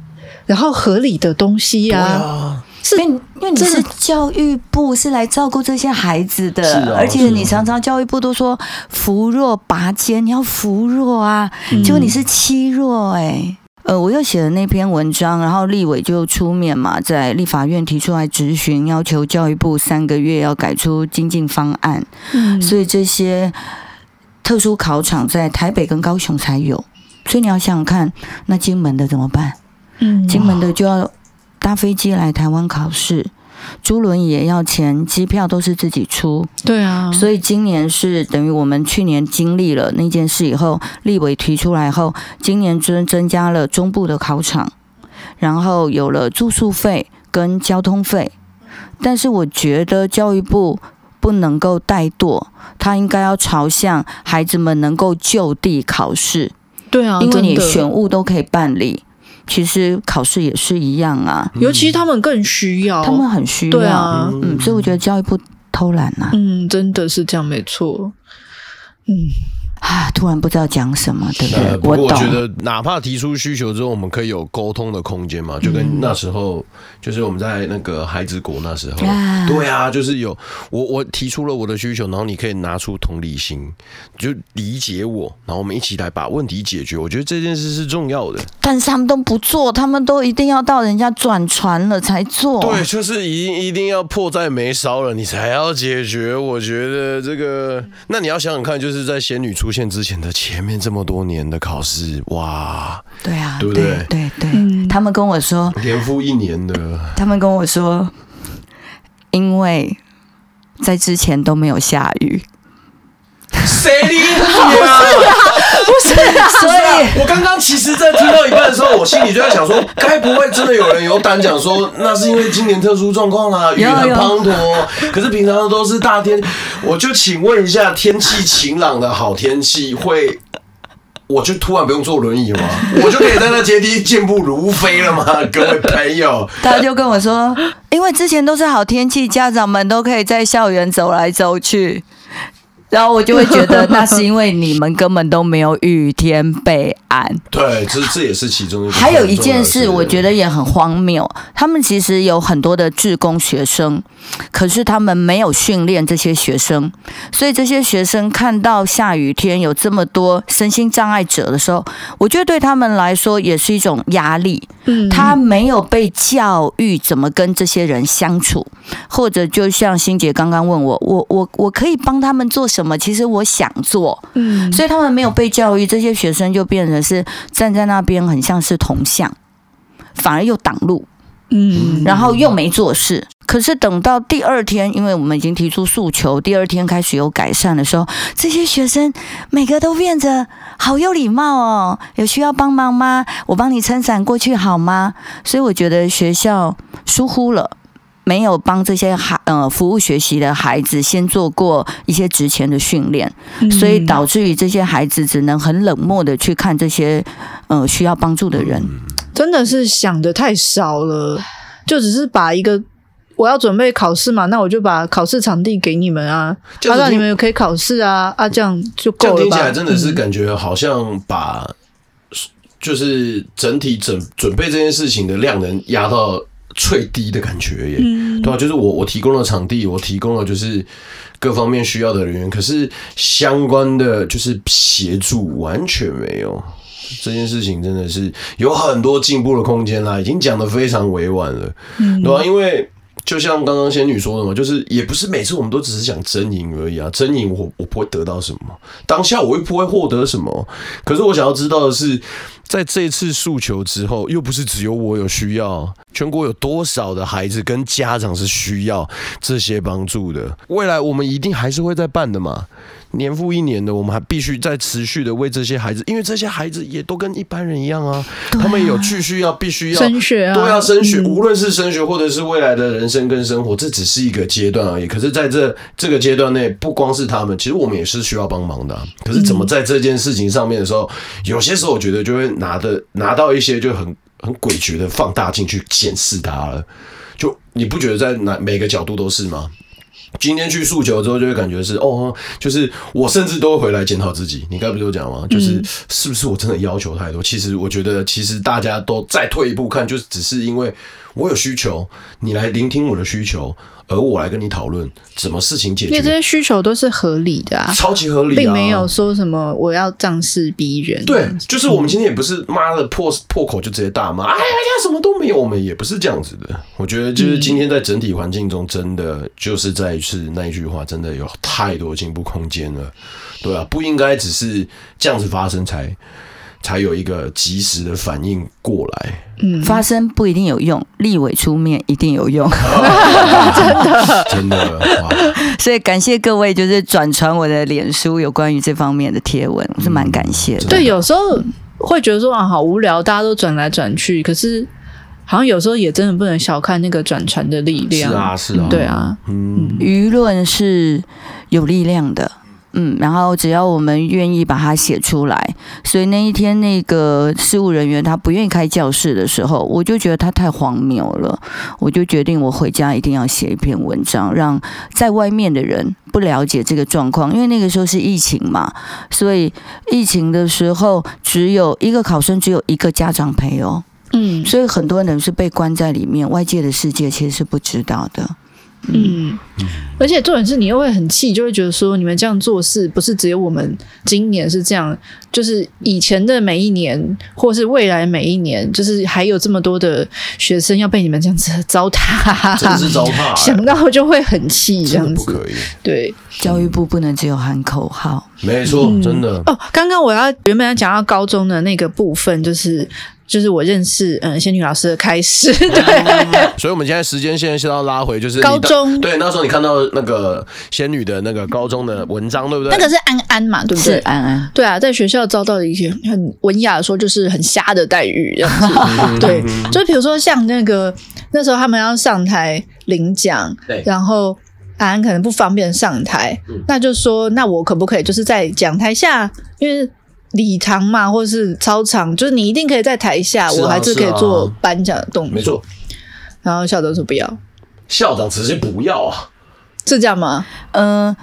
然后合理的东西呀、是因为因为你是教育部，是来照顾这些孩子的，啊、而且你常常教育部都说扶弱拔尖，你要扶弱啊，结果你是欺弱哎、欸。呃，我又写了那篇文章，然后立委就出面嘛，在立法院提出来质询，要求教育部三个月要改出精进方案。嗯，所以这些特殊考场在台北跟高雄才有，所以你要想想看，那金门的怎么办？嗯，金门的就要搭飞机来台湾考试。租轮也要钱，机票都是自己出。对啊，所以今年是等于我们去年经历了那件事以后，立委提出来后，今年增增加了中部的考场，然后有了住宿费跟交通费。但是我觉得教育部不能够怠惰，他应该要朝向孩子们能够就地考试。对啊，因为你选务都可以办理。其实考试也是一样啊，尤其他们更需要，他们很需要，对啊，嗯，所以我觉得教育部偷懒啊，嗯，真的是这样，没错，嗯，啊，突然不知道讲什么，对不对？呃、不过我觉得，哪怕提出需求之后，我们可以有沟通的空间嘛，就跟那时候，嗯、就是我们在那个孩子国那时候，啊对啊，就是有我我提出了我的需求，然后你可以拿出同理心，就理解我，然后我们一起来把问题解决。我觉得这件事是重要的。但是他们都不做，他们都一定要到人家转船了才做。对，就是一定一定要迫在眉梢了，你才要解决。我觉得这个，那你要想想看，就是在仙女出现之前的前面这么多年的考试，哇，对啊，对不对？对对，对，嗯、他们跟我说，年复一年的，他们跟我说，因为在之前都没有下雨。谁理你啊？不是啊，所以我刚刚其实，在听到一半的时候，我心里就在想说，该不会真的有人有胆讲说，那是因为今年特殊状况啊，雨很滂沱。可是平常都是大天，我就请问一下，天气晴朗的好天气会，我就突然不用坐轮椅吗？我就可以在那阶梯健步如飞了吗？各位朋友，他就跟我说，因为之前都是好天气，家长们都可以在校园走来走去。然后我就会觉得，那是因为你们根本都没有雨天备案。对，这这也是其中一个。还有一件事，我觉得也很荒谬。他们其实有很多的志工学生，可是他们没有训练这些学生，所以这些学生看到下雨天有这么多身心障碍者的时候，我觉得对他们来说也是一种压力。嗯，他没有被教育怎么跟这些人相处，或者就像欣姐刚刚问我，我我我可以帮他们做什么？其实我想做，嗯，所以他们没有被教育，这些学生就变成是站在那边，很像是铜像，反而又挡路，嗯，然后又没做事。可是等到第二天，因为我们已经提出诉求，第二天开始有改善的时候，这些学生每个都变得好有礼貌哦。有需要帮忙吗？我帮你撑伞过去好吗？所以我觉得学校疏忽了，没有帮这些孩呃服务学习的孩子先做过一些职前的训练，所以导致于这些孩子只能很冷漠的去看这些呃需要帮助的人。真的是想的太少了，就只是把一个。我要准备考试嘛，那我就把考试场地给你们啊，就让你们可以考试啊，啊，这样就够了吧？听起来真的是感觉好像把，就是整体准准备这件事情的量能压到最低的感觉耶，嗯、对吧、啊？就是我我提供了场地，我提供了就是各方面需要的人员，可是相关的就是协助完全没有。这件事情真的是有很多进步的空间啦，已经讲得非常委婉了，嗯、对吧、啊？因为。就像刚刚仙女说的嘛，就是也不是每次我们都只是想争赢而已啊，争赢我我不会得到什么，当下我又不会获得什么。可是我想要知道的是，在这次诉求之后，又不是只有我有需要，全国有多少的孩子跟家长是需要这些帮助的？未来我们一定还是会再办的嘛。年复一年的，我们还必须再持续的为这些孩子，因为这些孩子也都跟一般人一样啊，啊他们有继续要必须要升学啊，都要升学，嗯、无论是升学或者是未来的人生跟生活，这只是一个阶段而已。可是在这这个阶段内，不光是他们，其实我们也是需要帮忙的、啊。可是怎么在这件事情上面的时候，嗯、有些时候我觉得就会拿的拿到一些就很很诡谲的放大镜去检视他了。就你不觉得在哪每个角度都是吗？今天去诉求之后，就会感觉是哦，就是我甚至都会回来检讨自己。你刚不就讲吗？就是是不是我真的要求太多？其实我觉得，其实大家都再退一步看，就是只是因为我有需求，你来聆听我的需求。而我来跟你讨论什么事情解决，因为这些需求都是合理的啊，超级合理啊，并没有说什么我要仗势逼人。对，就是我们今天也不是妈的破破口就直接大骂，哎呀呀，什么都没有，我们也不是这样子的。我觉得就是今天在整体环境中，真的就是再一次那一句话，真的有太多进步空间了。对啊，不应该只是这样子发生才。才有一个及时的反应过来。嗯，发声不一定有用，立委出面一定有用。真的，真的。哇！所以感谢各位，就是转传我的脸书有关于这方面的贴文，我是蛮感谢的。对，有时候会觉得说啊，好无聊，大家都转来转去，可是好像有时候也真的不能小看那个转传的力量。是啊，是啊，对啊，嗯，舆论是有力量的。嗯，然后只要我们愿意把它写出来，所以那一天那个事务人员他不愿意开教室的时候，我就觉得他太荒谬了，我就决定我回家一定要写一篇文章，让在外面的人不了解这个状况，因为那个时候是疫情嘛，所以疫情的时候只有一个考生，只有一个家长陪哦，嗯，所以很多人是被关在里面，外界的世界其实是不知道的。嗯，而且重点是你又会很气，就会觉得说你们这样做事不是只有我们今年是这样，就是以前的每一年，或是未来每一年，就是还有这么多的学生要被你们这样子糟蹋，真的是糟蹋，想到就会很气，这样子不可以。对，教育部不能只有喊口号，没错，真的。哦，刚刚我要原本要讲到高中的那个部分，就是。就是我认识嗯仙女老师的开始，对，所以我们现在时间线先要拉回，就是高中，对，那时候你看到那个仙女的那个高中的文章，对不对？那个是安安嘛，对不对？安安，对啊，在学校遭到了一些很文雅的说，就是很瞎的待遇，这样子，对，就比如说像那个那时候他们要上台领奖，对，然后安安可能不方便上台，那就说那我可不可以就是在讲台下，因为。礼堂嘛，或者是操场，就是你一定可以在台下，啊、我还是可以做颁奖的动作。没错。然后校长说不要，校长直接不要啊，是这样吗？嗯、呃，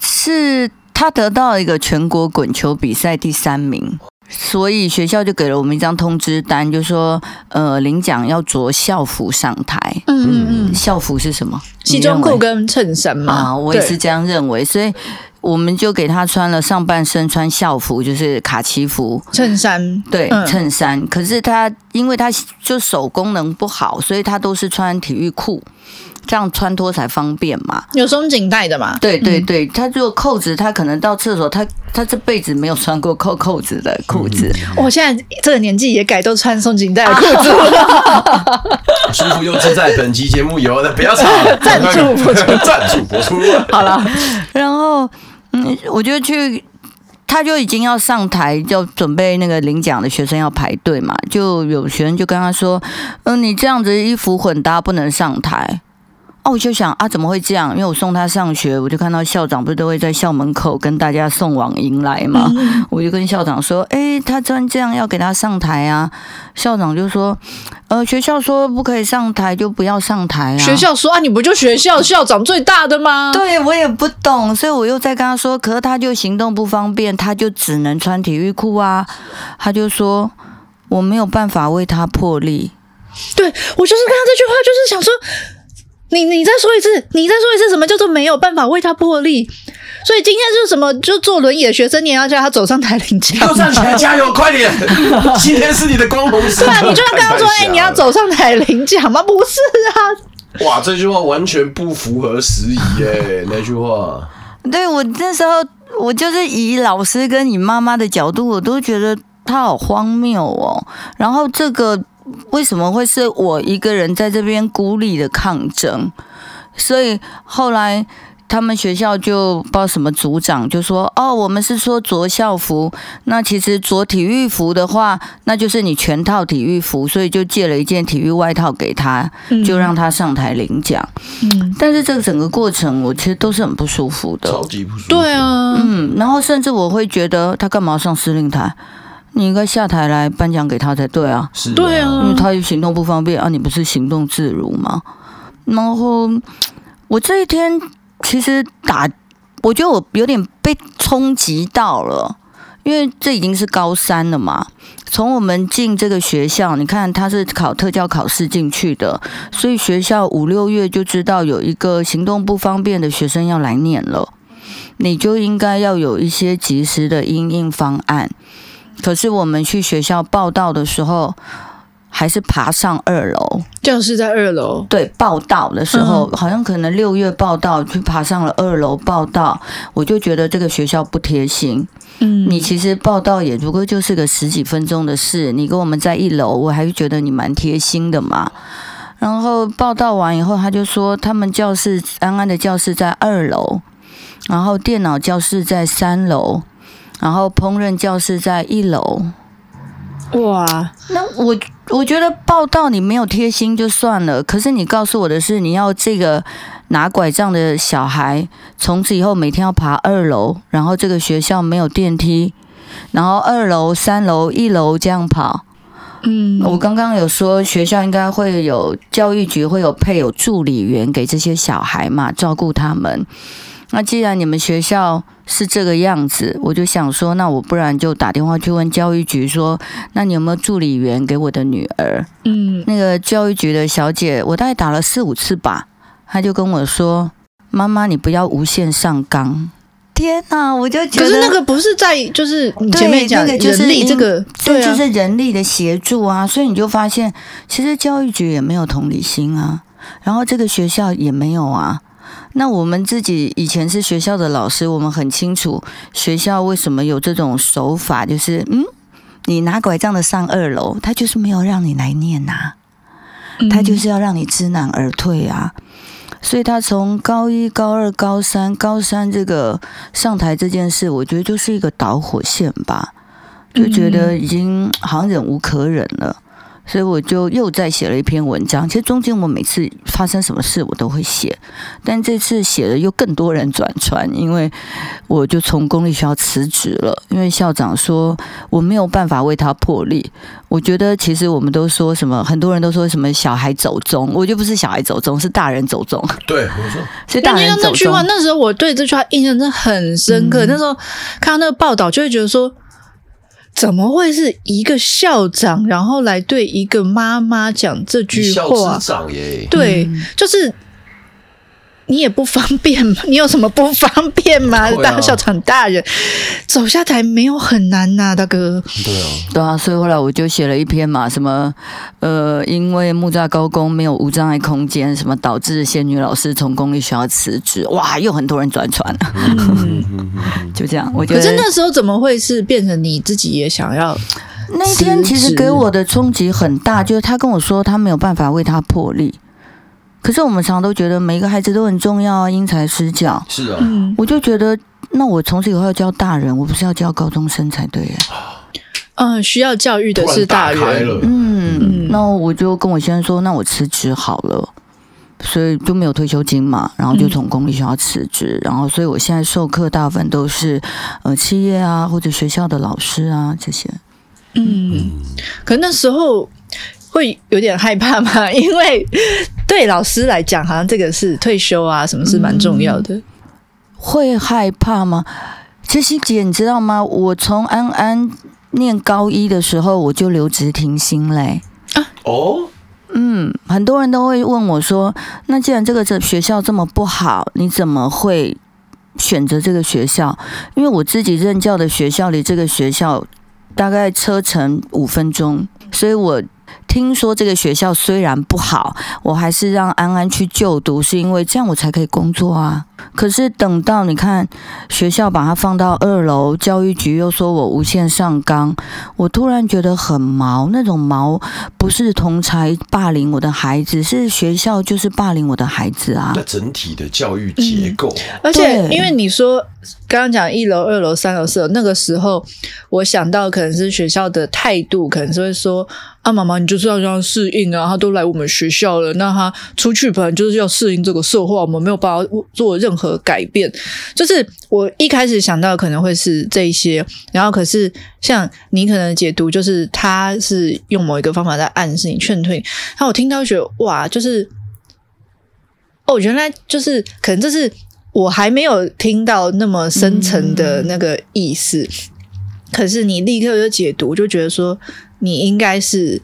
是他得到一个全国滚球比赛第三名，所以学校就给了我们一张通知单，就说呃领奖要着校服上台。嗯嗯嗯，校服是什么？西装裤跟衬衫嘛。啊，我也是这样认为，所以。我们就给他穿了上半身穿校服，就是卡其服衬衫，对，嗯、衬衫。可是他因为他就手功能不好，所以他都是穿体育裤，这样穿脱才方便嘛。有松紧带的嘛？对对对，他如果扣子，他可能到厕所，他他这辈子没有穿过扣扣子的裤子。我、嗯哦、现在这个年纪也改都穿松紧带的裤子，舒服又自在。本期节目有的不要吵，赞助播出，赞助播出。好了，然后。嗯，我就去，他就已经要上台，就准备那个领奖的学生要排队嘛，就有学生就跟他说：“嗯，你这样子衣服混搭不能上台。”哦，我就想啊，怎么会这样？因为我送他上学，我就看到校长不是都会在校门口跟大家送往迎来嘛。嗯、我就跟校长说：“哎，他这样要给他上台啊。”校长就说：“呃，学校说不可以上台，就不要上台啊。”学校说啊，你不就学校校长最大的吗？对，我也不懂，所以我又在跟他说，可是他就行动不方便，他就只能穿体育裤啊。他就说我没有办法为他破例。对，我就是看到这句话，就是想说。你你再说一次，你再说一次，什么叫做没有办法为他破例？所以今天就是什么，就坐轮椅的学生，你也要叫他走上台领奖，要站起来加油，快点！今天是你的光荣时刻。对啊，你就要跟他说，哎、欸，你要走上台领奖吗？不是啊！哇，这句话完全不符合时宜耶，那句话。对，我那时候，我就是以老师跟你妈妈的角度，我都觉得他好荒谬哦。然后这个。为什么会是我一个人在这边孤立的抗争？所以后来他们学校就不知道什么组长就说：“哦，我们是说着校服，那其实着体育服的话，那就是你全套体育服，所以就借了一件体育外套给他，就让他上台领奖。嗯，但是这个整个过程，我其实都是很不舒服的，超级不舒服。对啊，嗯，然后甚至我会觉得他干嘛上司令台？你应该下台来颁奖给他才对啊！是，对啊，因为他行动不方便啊，你不是行动自如吗？然后我这一天其实打，我觉得我有点被冲击到了，因为这已经是高三了嘛。从我们进这个学校，你看他是考特教考试进去的，所以学校五六月就知道有一个行动不方便的学生要来念了，你就应该要有一些及时的应应方案。可是我们去学校报道的时候，还是爬上二楼。教室在二楼。对，报道的时候，嗯、好像可能六月报道，去爬上了二楼报道。我就觉得这个学校不贴心。嗯，你其实报道也不过就是个十几分钟的事，你跟我们在一楼，我还是觉得你蛮贴心的嘛。然后报道完以后，他就说他们教室安安的教室在二楼，然后电脑教室在三楼。然后烹饪教室在一楼，哇！那我我觉得报道你没有贴心就算了，可是你告诉我的是，你要这个拿拐杖的小孩从此以后每天要爬二楼，然后这个学校没有电梯，然后二楼、三楼、一楼这样跑。嗯，我刚刚有说学校应该会有教育局会有配有助理员给这些小孩嘛，照顾他们。那既然你们学校是这个样子，我就想说，那我不然就打电话去问教育局说，那你有没有助理员给我的女儿？嗯，那个教育局的小姐，我大概打了四五次吧，她就跟我说：“妈妈，你不要无限上纲。”天哪，我就觉得，可是那个不是在，就是你前面讲的人力这个，对就是人力的协助啊，所以你就发现，其实教育局也没有同理心啊，然后这个学校也没有啊。那我们自己以前是学校的老师，我们很清楚学校为什么有这种手法，就是嗯，你拿拐杖的上二楼，他就是没有让你来念呐、啊，他就是要让你知难而退啊。所以他从高一、高二、高三、高三这个上台这件事，我觉得就是一个导火线吧，就觉得已经好像忍无可忍了。所以我就又再写了一篇文章。其实中间我每次发生什么事我都会写，但这次写的又更多人转传，因为我就从公立学校辞职了，因为校长说我没有办法为他破例。我觉得其实我们都说什么，很多人都说什么小孩走中，我就不是小孩走中，是大人走中。对，我说，所以大人走钟。那句话，那时候我对这句话印象真的很深刻。嗯、那时候看到那个报道，就会觉得说。怎么会是一个校长，然后来对一个妈妈讲这句话？校长耶，对，就是。你也不方便嘛，你有什么不方便吗？当、啊、校长大人走下台没有很难呐、啊，大哥。对啊，对啊，所以后来我就写了一篇嘛，什么呃，因为木栅高工没有无障碍空间，什么导致仙女老师从公立学校辞职，哇，又很多人转传，就这样。我觉得，可是那时候怎么会是变成你自己也想要？那一天其实给我的冲击很大，就是他跟我说他没有办法为他破例。可是我们常常都觉得每一个孩子都很重要啊，因材施教。是啊，我就觉得，那我从此以后要教大人，我不是要教高中生才对耶。嗯，需要教育的是大人。嗯，那我就跟我先生说，那我辞职好了，所以就没有退休金嘛，然后就从公立学校辞职，然后所以我现在授课大部分都是呃企业啊或者学校的老师啊这些。嗯，可那时候。会有点害怕吗？因为对老师来讲，好像这个是退休啊，什么是蛮重要的。会害怕吗？其实姐，你知道吗？我从安安念高一的时候，我就留职停薪嘞。啊哦，嗯，很多人都会问我说：“那既然这个这学校这么不好，你怎么会选择这个学校？”因为我自己任教的学校离这个学校大概车程五分钟，所以我。听说这个学校虽然不好，我还是让安安去就读，是因为这样我才可以工作啊。可是等到你看学校把它放到二楼，教育局又说我无限上纲，我突然觉得很毛。那种毛不是同才霸凌我的孩子，是学校就是霸凌我的孩子啊。那整体的教育结构，嗯、而且因为你说刚刚讲一楼、二楼、三楼、四楼，那个时候我想到可能是学校的态度，可能是会说啊，妈妈你就是要这样适应啊，他都来我们学校了，那他出去本来就是要适应这个社会，我们没有办法做任何。改变，就是我一开始想到可能会是这一些，然后可是像你可能解读，就是他是用某一个方法在暗示你劝退，然后我听到觉得哇，就是哦，原来就是可能这是我还没有听到那么深层的那个意思，可是你立刻就解读，就觉得说你应该是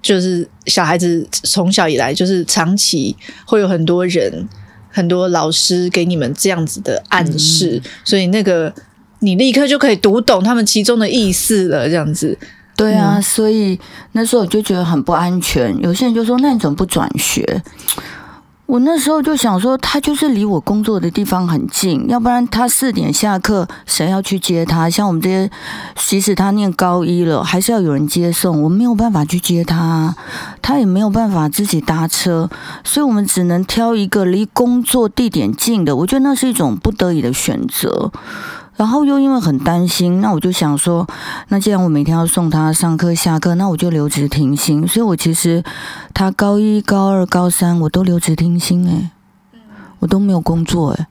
就是小孩子从小以来就是长期会有很多人。很多老师给你们这样子的暗示，嗯、所以那个你立刻就可以读懂他们其中的意思了。这样子，对啊，嗯、所以那时候我就觉得很不安全。有些人就说：“那你怎么不转学？”我那时候就想说，他就是离我工作的地方很近，要不然他四点下课，谁要去接他？像我们这些，即使他念高一了，还是要有人接送，我没有办法去接他，他也没有办法自己搭车，所以我们只能挑一个离工作地点近的。我觉得那是一种不得已的选择。然后又因为很担心，那我就想说，那既然我每天要送他上课下课，那我就留职停薪。所以我其实他高一、高二、高三我都留职听薪，哎，我都没有工作，哎。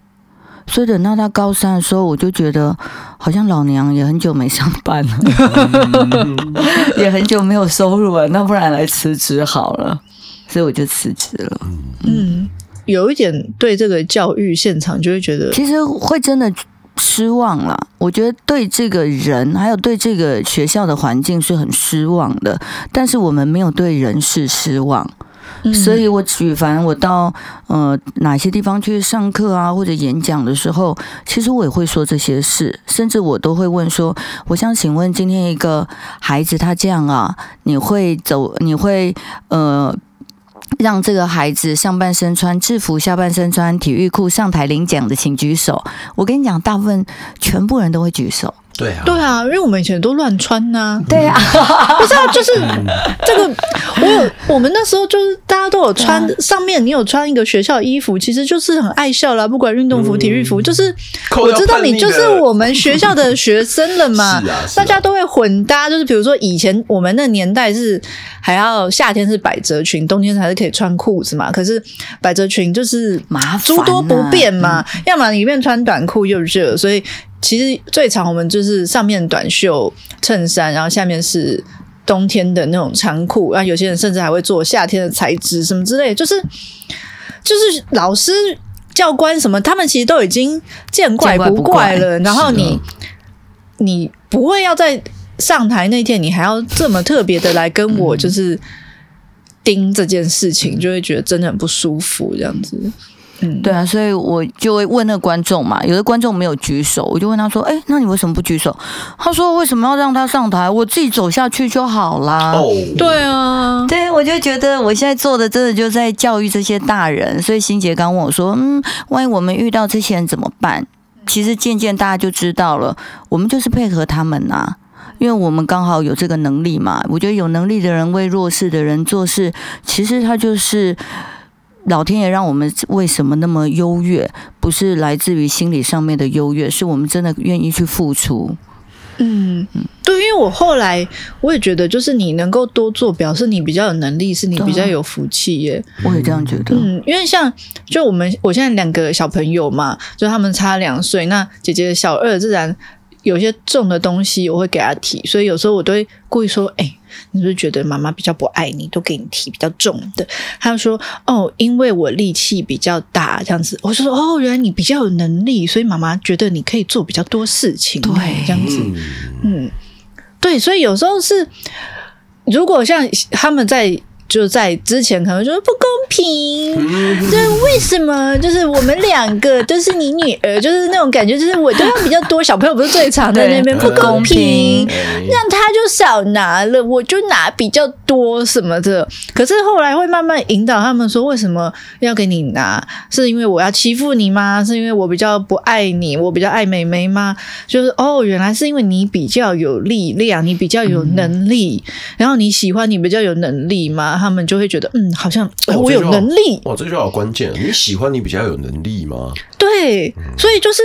所以等到他高三的时候，我就觉得好像老娘也很久没上班了，也很久没有收入了，那不然来辞职好了。所以我就辞职了。嗯，有一点对这个教育现场就会觉得，其实会真的。失望了，我觉得对这个人还有对这个学校的环境是很失望的，但是我们没有对人事失望，嗯、所以我举凡我到呃哪些地方去上课啊或者演讲的时候，其实我也会说这些事，甚至我都会问说，我想请问今天一个孩子他这样啊，你会走你会呃。让这个孩子上半身穿制服，下半身穿体育裤上台领奖的，请举手。我跟你讲，大部分全部人都会举手。对啊，对啊，因为我们以前都乱穿呐、啊。对啊，不是啊就是这个，我有我们那时候就是大家都有穿，啊、上面你有穿一个学校衣服，其实就是很爱笑啦。不管运动服、体育服，就是我知道你就是我们学校的学生了嘛。啊，啊，大家都会混搭，就是比如说以前我们那年代是还要夏天是百褶裙，冬天还是可以穿裤子嘛。可是百褶裙就是麻烦，诸多不便嘛。嗯、要么里面穿短裤又热，所以。其实最常我们就是上面短袖衬衫，然后下面是冬天的那种长裤，然后有些人甚至还会做夏天的材质什么之类，就是就是老师教官什么，他们其实都已经见怪不怪了。然后你你不会要在上台那天，你还要这么特别的来跟我就是盯这件事情，就会觉得真的很不舒服这样子。嗯，对啊，所以我就会问那个观众嘛，有的观众没有举手，我就问他说：“哎，那你为什么不举手？”他说：“为什么要让他上台？我自己走下去就好啦。”哦，对啊，对，我就觉得我现在做的真的就在教育这些大人。所以心杰刚问我说：“嗯，万一我们遇到这些人怎么办？”其实渐渐大家就知道了，我们就是配合他们呐，因为我们刚好有这个能力嘛。我觉得有能力的人为弱势的人做事，其实他就是。老天爷让我们为什么那么优越？不是来自于心理上面的优越，是我们真的愿意去付出。嗯，对，因为我后来我也觉得，就是你能够多做，表示你比较有能力，是你比较有福气耶。我也这样觉得。嗯，因为像就我们我现在两个小朋友嘛，就他们差两岁，那姐姐小二自然有些重的东西我会给他提，所以有时候我都会故意说，哎。你是不是觉得妈妈比较不爱你，都给你提比较重的？他就说：“哦，因为我力气比较大，这样子。”我就说：“哦，原来你比较有能力，所以妈妈觉得你可以做比较多事情。”对，这样子，嗯，对，所以有时候是，如果像他们在。就在之前可能说不公平，就是为什么？就是我们两个都是你女儿，就是那种感觉，就是我都要比较多，小朋友不是最常在那边 不公平，让他就少拿了，我就拿比较多什么的。可是后来会慢慢引导他们说，为什么要给你拿？是因为我要欺负你吗？是因为我比较不爱你，我比较爱妹妹吗？就是哦，原来是因为你比较有力量，你比较有能力，然后你喜欢你比较有能力吗？他们就会觉得，嗯，好像我有能力。哇，这句话好关键！你喜欢你比较有能力吗？对，所以就是。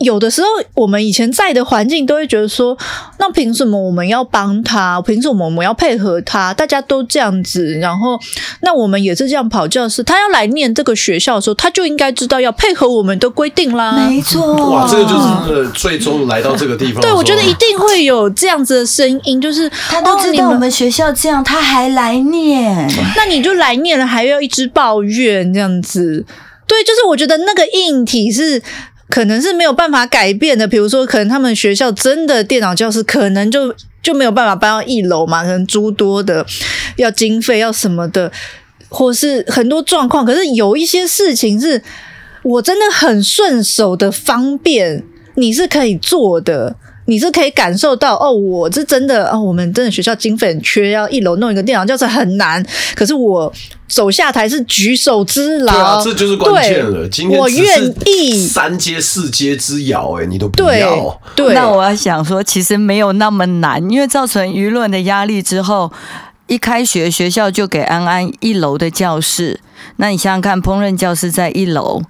有的时候，我们以前在的环境都会觉得说，那凭什么我们要帮他？凭什么我们要配合他？大家都这样子，然后那我们也是这样跑教室。他要来念这个学校的时候，他就应该知道要配合我们的规定啦。没错，哇，这个就是最终来到这个地方。对，我觉得一定会有这样子的声音，就是他都知道我们学校这样，他还来念，那你就来念了，还要一直抱怨这样子。对，就是我觉得那个硬体是。可能是没有办法改变的，比如说，可能他们学校真的电脑教室可能就就没有办法搬到一楼嘛，可能诸多的要经费要什么的，或是很多状况。可是有一些事情是我真的很顺手的方便，你是可以做的。你是可以感受到哦，我是真的哦，我们真的学校经费很缺，要一楼弄一个电脑教室很难。可是我走下台是举手之劳，对啊，这就是关键了。今天我愿意三阶四阶之遥，哎，你都不要。对，对，那我要想说，其实没有那么难，因为造成舆论的压力之后，一开学学校就给安安一楼的教室。那你想想看，烹饪教室在一楼，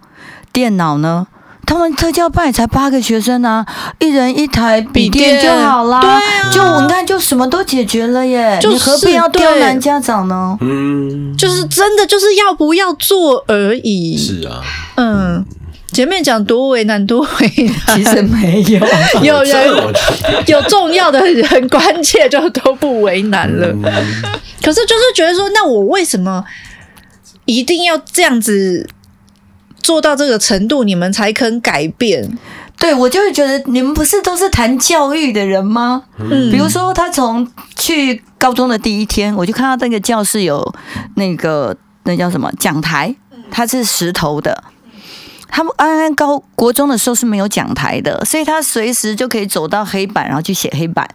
电脑呢？他们特教班也才八个学生啊，一人一台笔电就好啦。对啊，就你看，就什么都解决了耶。就是、你何必要刁难家长呢？嗯，就是真的就是要不要做而已。是啊，嗯。前面讲多为难，多为难，其实没有，有人有重要的人，很关切，就都不为难了。可是就是觉得说，那我为什么一定要这样子做到这个程度，你们才肯改变？对，我就会觉得你们不是都是谈教育的人吗？嗯，比如说他从去高中的第一天，我就看到那个教室有那个那叫什么讲台，它是石头的。他们安安高国中的时候是没有讲台的，所以他随时就可以走到黑板，然后去写黑板。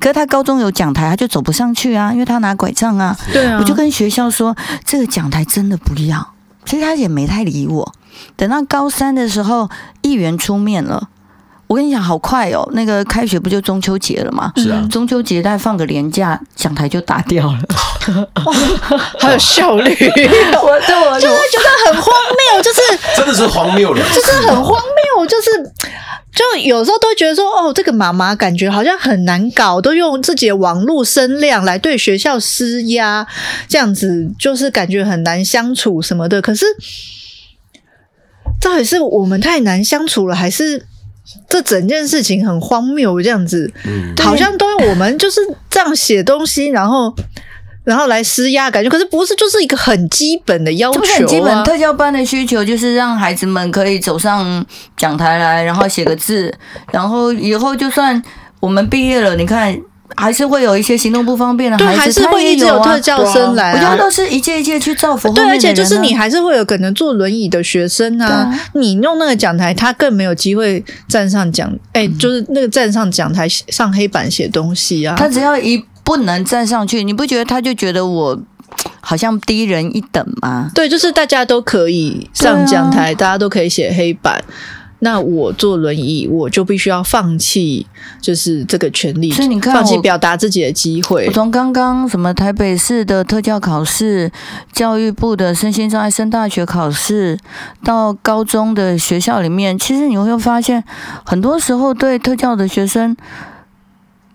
可是他高中有讲台，他就走不上去啊，因为他拿拐杖啊。对啊，我就跟学校说，这个讲台真的不要。其实他也没太理我。等到高三的时候，议员出面了。我跟你讲，好快哦！那个开学不就中秋节了吗？是啊，中秋节再放个年假，讲台就打掉了，哇，好有效率！我我就会觉得很荒谬，就是 真的是荒谬了，就是很荒谬，就是就有时候都会觉得说，哦，这个妈妈感觉好像很难搞，都用自己的网络声量来对学校施压，这样子就是感觉很难相处什么的。可是到底是我们太难相处了，还是？这整件事情很荒谬，这样子，嗯，好像都要我们就是这样写东西，然后然后来施压，感觉可是不是，就是一个很基本的要求啊。很基本特教班的需求就是让孩子们可以走上讲台来，然后写个字，然后以后就算我们毕业了，你看。还是会有一些行动不方便的孩子，对，还是会一直有特教生来、啊。我觉得都是一届一届去造福。对，而且就是你还是会有可能坐轮椅的学生啊，啊你用那个讲台，他更没有机会站上讲，哎、欸，就是那个站上讲台上黑板写东西啊。他只要一不能站上去，你不觉得他就觉得我好像低人一等吗？对，就是大家都可以上讲台，啊、大家都可以写黑板。那我坐轮椅，我就必须要放弃，就是这个权利。所以你看，放弃表达自己的机会。我从刚刚什么台北市的特教考试、教育部的身心障碍升大学考试，到高中的学校里面，其实你会发现，很多时候对特教的学生。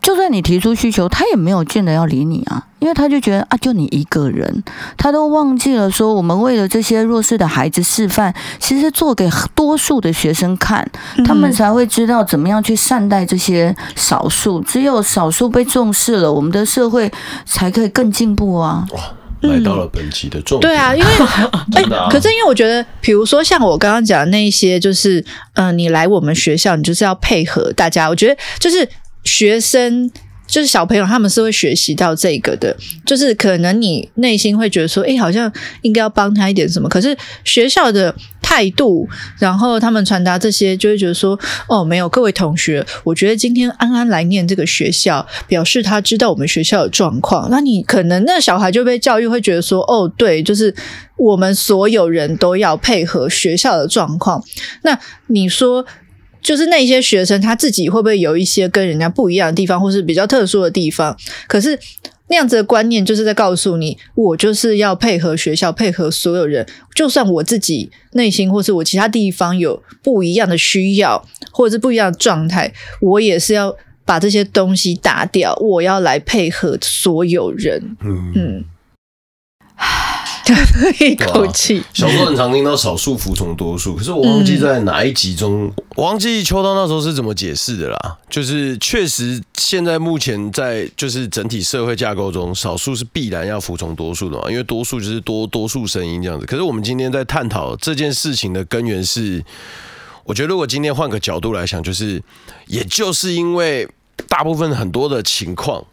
就算你提出需求，他也没有见得要理你啊，因为他就觉得啊，就你一个人，他都忘记了说，我们为了这些弱势的孩子示范，其实做给多数的学生看，他们才会知道怎么样去善待这些少数。只有少数被重视了，我们的社会才可以更进步啊！哇，来到了本期的重点。对啊，因为 哎，可是因为我觉得，比如说像我刚刚讲的那些，就是嗯、呃，你来我们学校，你就是要配合大家。我觉得就是。学生就是小朋友，他们是会学习到这个的。就是可能你内心会觉得说，哎，好像应该要帮他一点什么。可是学校的态度，然后他们传达这些，就会觉得说，哦，没有，各位同学，我觉得今天安安来念这个学校，表示他知道我们学校的状况。那你可能那小孩就被教育会觉得说，哦，对，就是我们所有人都要配合学校的状况。那你说？就是那些学生他自己会不会有一些跟人家不一样的地方，或是比较特殊的地方？可是那样子的观念就是在告诉你，我就是要配合学校，配合所有人。就算我自己内心或是我其他地方有不一样的需要，或者是不一样的状态，我也是要把这些东西打掉。我要来配合所有人。嗯。一口气。小时候很常听到少数服从多数，可是我忘记在哪一集中，嗯、我忘记秋刀那时候是怎么解释的啦。就是确实，现在目前在就是整体社会架构中，少数是必然要服从多数的嘛，因为多数就是多多数声音这样子。可是我们今天在探讨这件事情的根源是，我觉得如果今天换个角度来想，就是也就是因为大部分很多的情况。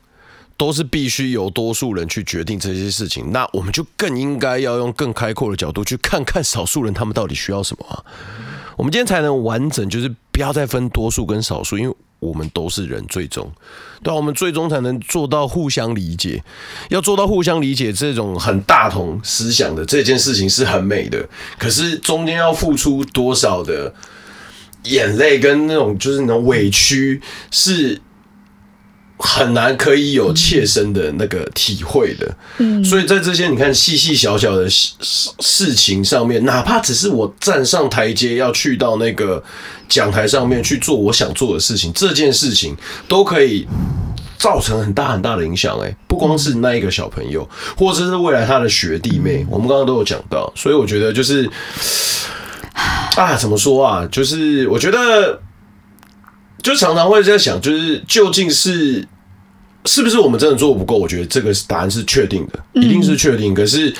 都是必须由多数人去决定这些事情，那我们就更应该要用更开阔的角度去看看少数人他们到底需要什么啊？我们今天才能完整，就是不要再分多数跟少数，因为我们都是人，最终，对啊，我们最终才能做到互相理解。要做到互相理解这种很大同思想的这件事情是很美的，可是中间要付出多少的眼泪跟那种就是那种委屈是。很难可以有切身的那个体会的。嗯，所以在这些你看细细小小的事事情上面，哪怕只是我站上台阶要去到那个讲台上面去做我想做的事情，这件事情都可以。造成很大很大的影响，哎，不光是那一个小朋友，或者是未来他的学弟妹，我们刚刚都有讲到，所以我觉得就是啊，怎么说啊？就是我觉得，就常常会在想，就是究竟是是不是我们真的做不够？我觉得这个答案是确定的，一定是确定。可是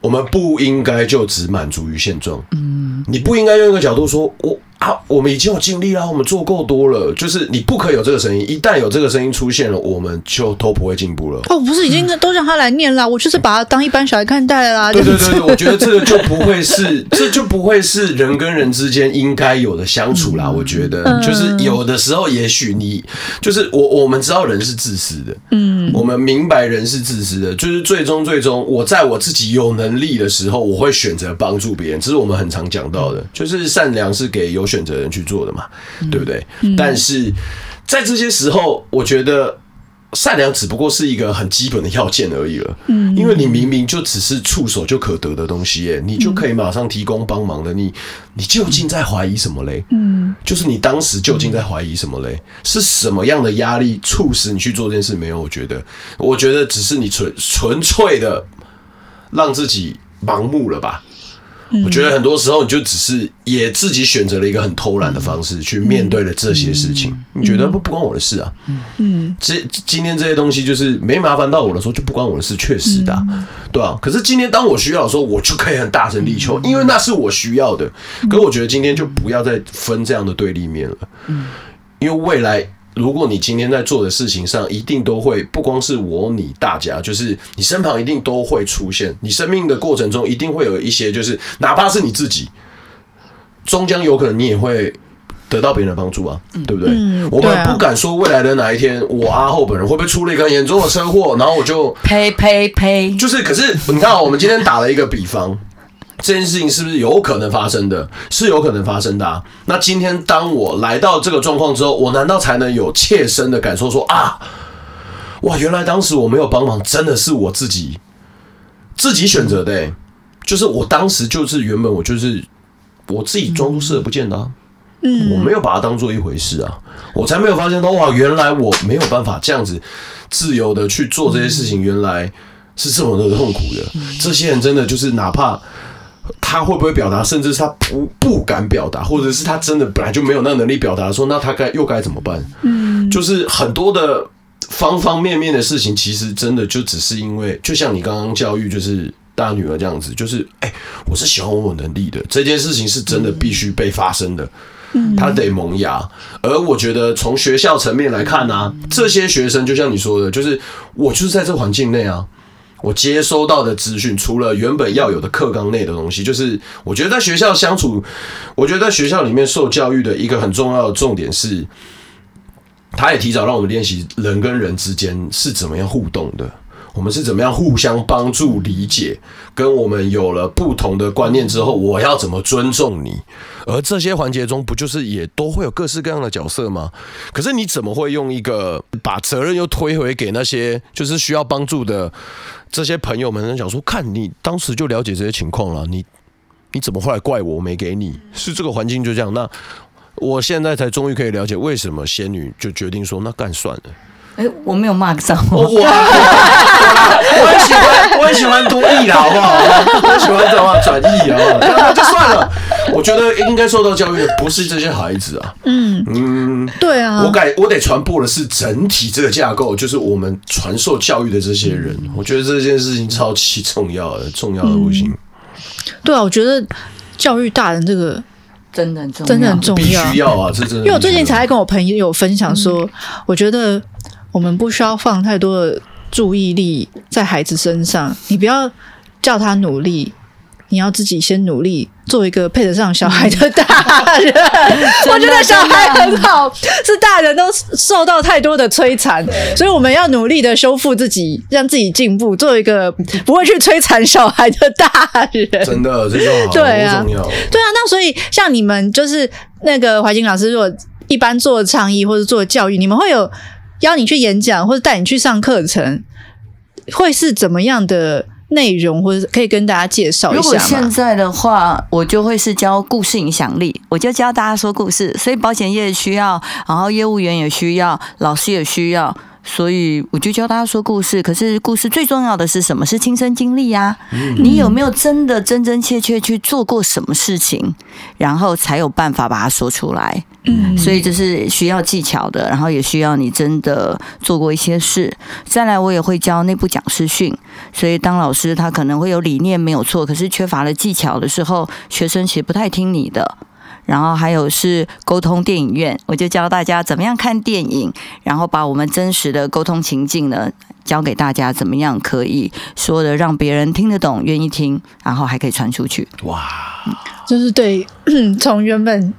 我们不应该就只满足于现状，嗯，你不应该用一个角度说，我。啊，我们已经有尽力啦，我们做够多了。就是你不可以有这个声音，一旦有这个声音出现了，我们就都不会进步了。哦，不是，已经都让他来念了，我就是把他当一般小孩看待啦。对对对对，我觉得这个就不会是，这就不会是人跟人之间应该有的相处啦。我觉得，就是有的时候，也许你就是我，我们知道人是自私的，嗯，我们明白人是自私的，就是最终最终，我在我自己有能力的时候，我会选择帮助别人。这是我们很常讲到的，就是善良是给有。选择人去做的嘛，对不对？嗯、但是在这些时候，我觉得善良只不过是一个很基本的要件而已了。嗯，因为你明明就只是触手就可得的东西，耶，你就可以马上提供帮忙的。你，你究竟在怀疑什么嘞？嗯，就是你当时究竟在怀疑什么嘞？是什么样的压力促使你去做这件事？没有，我觉得，我觉得只是你纯纯粹的让自己盲目了吧。我觉得很多时候你就只是也自己选择了一个很偷懒的方式去面对了这些事情。你觉得不不关我的事啊？嗯，这今天这些东西就是没麻烦到我的时候就不关我的事，确实的，对啊。可是今天当我需要的时候，我就可以很大声力求，因为那是我需要的。可是我觉得今天就不要再分这样的对立面了，因为未来。如果你今天在做的事情上，一定都会不光是我、你、大家，就是你身旁一定都会出现。你生命的过程中，一定会有一些，就是哪怕是你自己，终将有可能你也会得到别人的帮助啊，对不对？嗯、我们不敢说未来的哪一天，我阿后本人会不会出了一个严重的车祸，然后我就呸呸呸，就是，可是你看，我们今天打了一个比方。这件事情是不是有可能发生的？是有可能发生的啊。那今天当我来到这个状况之后，我难道才能有切身的感受说啊，哇，原来当时我没有帮忙，真的是我自己自己选择的欸。就是我当时就是原本我就是我自己装作视而不见的啊，嗯，我没有把它当做一回事啊，我才没有发现到哇，原来我没有办法这样子自由的去做这些事情，原来是这么的痛苦的。这些人真的就是哪怕。他会不会表达，甚至是他不不敢表达，或者是他真的本来就没有那能力表达的时候，那他该又该怎么办？嗯，就是很多的方方面面的事情，其实真的就只是因为，就像你刚刚教育就是大女儿这样子，就是哎、欸，我是喜欢我有能力的这件事情是真的必须被发生的，嗯，他得萌芽。而我觉得从学校层面来看呢、啊，这些学生就像你说的，就是我就是在这环境内啊。我接收到的资讯，除了原本要有的课纲内的东西，就是我觉得在学校相处，我觉得在学校里面受教育的一个很重要的重点是，他也提早让我们练习人跟人之间是怎么样互动的。我们是怎么样互相帮助、理解，跟我们有了不同的观念之后，我要怎么尊重你？而这些环节中，不就是也都会有各式各样的角色吗？可是你怎么会用一个把责任又推回给那些就是需要帮助的这些朋友们？想说，看你当时就了解这些情况了，你你怎么后来怪我没给你？是这个环境就这样？那我现在才终于可以了解为什么仙女就决定说，那干算了。哎，我没有骂脏话。我很喜欢，我很喜欢多义的，好不好？我很喜欢这种话转译啊，那就算了。我觉得应该受到教育的不是这些孩子啊。嗯嗯，对啊。我改，我得传播的是整体这个架构，就是我们传授教育的这些人。我觉得这件事情超级重要的，重要的不行。对啊，我觉得教育大人这个真的很重要，真的很重要，必须要啊！这真的，因为我最近才跟我朋友分享说，我觉得。我们不需要放太多的注意力在孩子身上，你不要叫他努力，你要自己先努力，做一个配得上小孩的大人。我觉得小孩很好，是大人都受到太多的摧残，所以我们要努力的修复自己，让自己进步，做一个不会去摧残小孩的大人。真的，这就好，对啊，重要。对啊，那所以像你们就是那个怀瑾老师，如果一般做倡议或者做教育，你们会有。邀你去演讲，或者带你去上课程，会是怎么样的内容，或者可以跟大家介绍一下？如果现在的话，我就会是教故事影响力，我就教大家说故事，所以保险业需要，然后业务员也需要，老师也需要。所以我就教大家说故事，可是故事最重要的是什么？是亲身经历呀。你有没有真的真真切切去做过什么事情，然后才有办法把它说出来？嗯，所以这是需要技巧的，然后也需要你真的做过一些事。再来，我也会教内部讲师训，所以当老师他可能会有理念没有错，可是缺乏了技巧的时候，学生其实不太听你的。然后还有是沟通电影院，我就教大家怎么样看电影，然后把我们真实的沟通情境呢教给大家，怎么样可以说的让别人听得懂、愿意听，然后还可以传出去。哇，就是对，从原本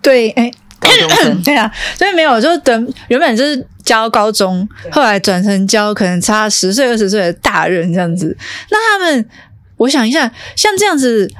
对哎高中生 对啊，所以没有，就是等原本就是教高中，后来转成教可能差十岁二十岁的大人这样子。那他们，我想一下，像这样子。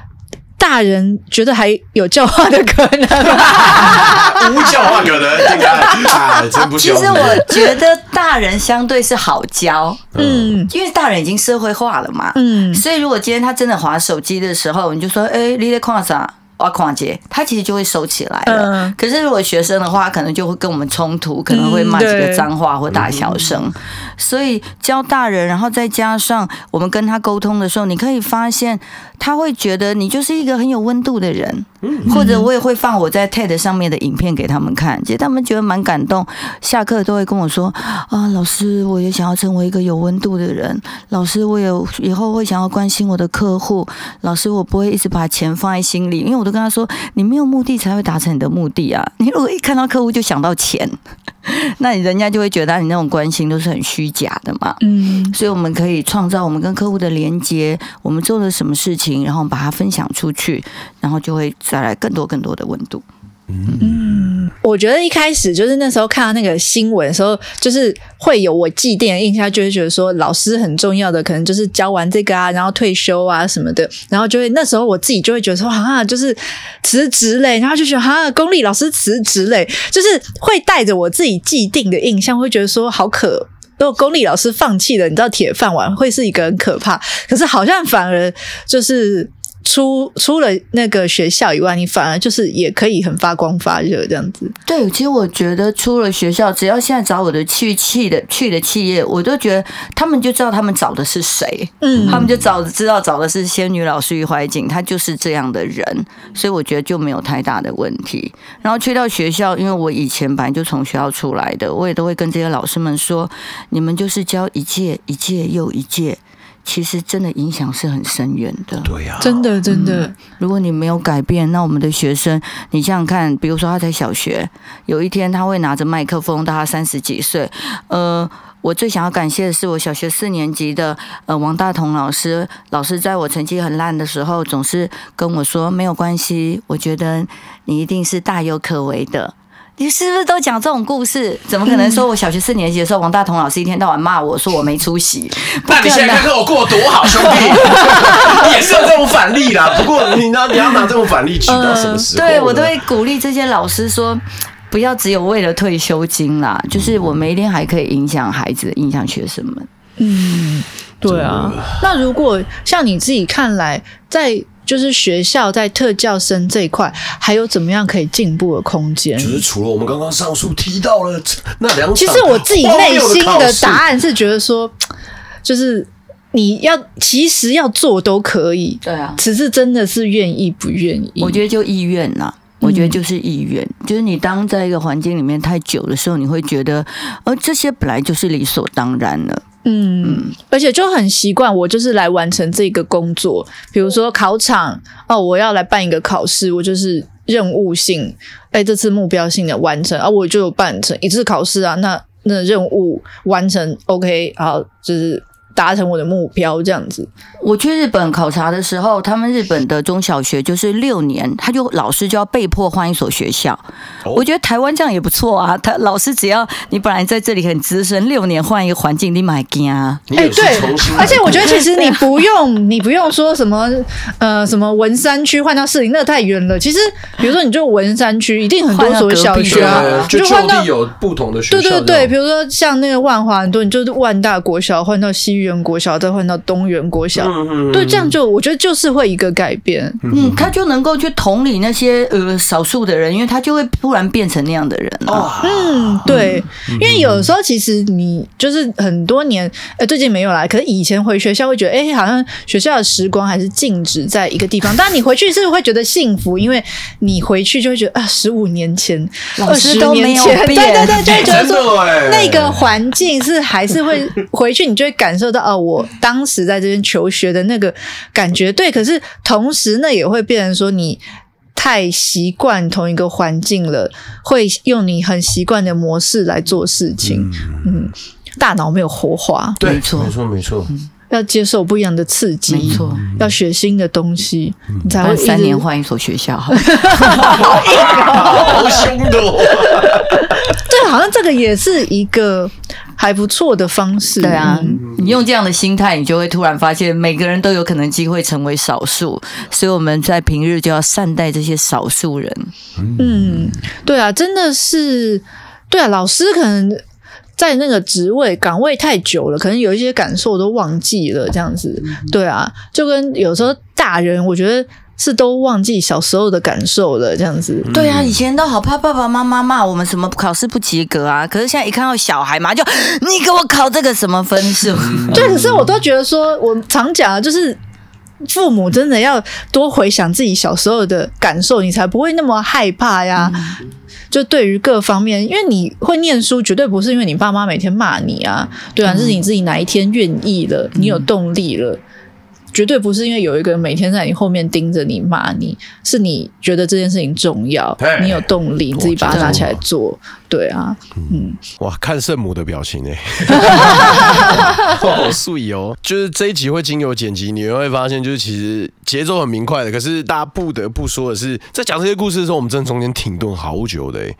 大人觉得还有教化的可能吗？无教化可能，这个啊，真不。其实我觉得大人相对是好教，嗯，因为大人已经社会化了嘛，嗯，所以如果今天他真的划手机的时候，你就说，哎，你在看啥？挖矿节，他其实就会收起来了。嗯、可是如果学生的话，可能就会跟我们冲突，可能会骂几个脏话或大小声。嗯、所以教大人，然后再加上我们跟他沟通的时候，你可以发现他会觉得你就是一个很有温度的人。嗯、或者我也会放我在 TED 上面的影片给他们看，其实他们觉得蛮感动。下课都会跟我说：“啊，老师，我也想要成为一个有温度的人。老师，我也以后会想要关心我的客户。老师，我不会一直把钱放在心里，因为我都跟他说，你没有目的才会达成你的目的啊。你如果一看到客户就想到钱。”那你人家就会觉得你那种关心都是很虚假的嘛，嗯，所以我们可以创造我们跟客户的连接，我们做了什么事情，然后把它分享出去，然后就会带来更多更多的温度。嗯，我觉得一开始就是那时候看到那个新闻的时候，就是会有我既定的印象，就会觉得说老师很重要的，可能就是教完这个啊，然后退休啊什么的，然后就会那时候我自己就会觉得说，啊，就是辞职嘞，然后就觉得啊，公立老师辞职嘞，就是会带着我自己既定的印象，会觉得说好可，如果公立老师放弃了，你知道铁饭碗会是一个很可怕，可是好像反而就是。出出了那个学校以外，你反而就是也可以很发光发热这样子。对，其实我觉得出了学校，只要现在找我的去去的去的企业，我都觉得他们就知道他们找的是谁，嗯，他们就找知道找的是仙女老师于怀瑾，她就是这样的人，所以我觉得就没有太大的问题。然后去到学校，因为我以前本来就从学校出来的，我也都会跟这些老师们说，你们就是教一届一届又一届。其实真的影响是很深远的，对呀，真的真的。如果你没有改变，那我们的学生，你想想看，比如说他在小学，有一天他会拿着麦克风，到他三十几岁，呃，我最想要感谢的是我小学四年级的呃王大同老师，老师在我成绩很烂的时候，总是跟我说没有关系，我觉得你一定是大有可为的。你是不是都讲这种故事？怎么可能说我小学四年级的时候，王大同老师一天到晚骂我说我没出息？那你现在看看我过得多好，兄弟，你 也是有这种反例啦。不过你拿你要拿这种反例举到什么时候？对，我都会鼓励这些老师说，不要只有为了退休金啦，就是我每一天还可以影响孩子，影响学生们。嗯，对啊。那如果像你自己看来，在就是学校在特教生这一块，还有怎么样可以进步的空间？就是除了我们刚刚上述提到了那两场，其实我自己内心的答案是觉得说，就是你要其实要做都可以，对啊，只是真的是愿意不愿意。我觉得就意愿呐，我觉得就是意愿，嗯、就是你当在一个环境里面太久的时候，你会觉得，而这些本来就是理所当然了。嗯，而且就很习惯，我就是来完成这个工作。比如说考场，哦，我要来办一个考试，我就是任务性，哎，这次目标性的完成，啊，我就有办成一次考试啊。那那任务完成，OK，好，就是达成我的目标这样子。我去日本考察的时候，他们日本的中小学就是六年，他就老师就要被迫换一所学校。我觉得台湾这样也不错啊，他老师只要你本来在这里很资深，六年换一个环境，你买惊啊！哎，对，而且我觉得其实你不用，你不用说什么呃什么文山区换到市里，那太远了。其实比如说你就文山区，一定很多所小学啊，就换到有不同的学校。对对对，比如说像那个万华很多，你就是万大国小换到西园国小，再换到东园国小。嗯，对，这样就我觉得就是会一个改变，嗯，他就能够去同理那些呃少数的人，因为他就会突然变成那样的人哦，嗯，对，因为有时候其实你就是很多年，呃，最近没有来，可是以前回学校会觉得，哎，好像学校的时光还是静止在一个地方。但你回去是会觉得幸福，因为你回去就会觉得啊，十五年前、二十年前，对对对，就会觉得说那个环境是还是会 回去，你就会感受到哦，我当时在这边求学的那个感觉。对，可是同时呢，也会变成说你太习惯同一个环境了，会用你很习惯的模式来做事情。嗯，嗯，大脑没有活化，对，没错，没错，没错。要接受不一样的刺激，没错，要学新的东西，嗯、你才会三年换一所学校，好凶的。哦 对，好像这个也是一个还不错的方式。对啊，你用这样的心态，你就会突然发现，每个人都有可能机会成为少数，所以我们在平日就要善待这些少数人。嗯，对啊，真的是，对啊，老师可能。在那个职位岗位太久了，可能有一些感受都忘记了，这样子，对啊，就跟有时候大人，我觉得是都忘记小时候的感受了，这样子。对啊，以前都好怕爸爸妈妈骂我们什么考试不及格啊，可是现在一看到小孩嘛，就你给我考这个什么分数？对，可是我都觉得说，我常讲啊就是。父母真的要多回想自己小时候的感受，你才不会那么害怕呀。嗯、就对于各方面，因为你会念书，绝对不是因为你爸妈每天骂你啊，对啊，嗯、是你自己哪一天愿意了，你有动力了。嗯绝对不是因为有一个人每天在你后面盯着你骂你，是你觉得这件事情重要，你有动力，你自己把它拿起来做。对啊，嗯，哇，看圣母的表情 哎，好碎哦。就是这一集会经由剪辑，你会发现，就是其实节奏很明快的。可是大家不得不说的是，在讲这些故事的时候，我们真的中间停顿好久的哎。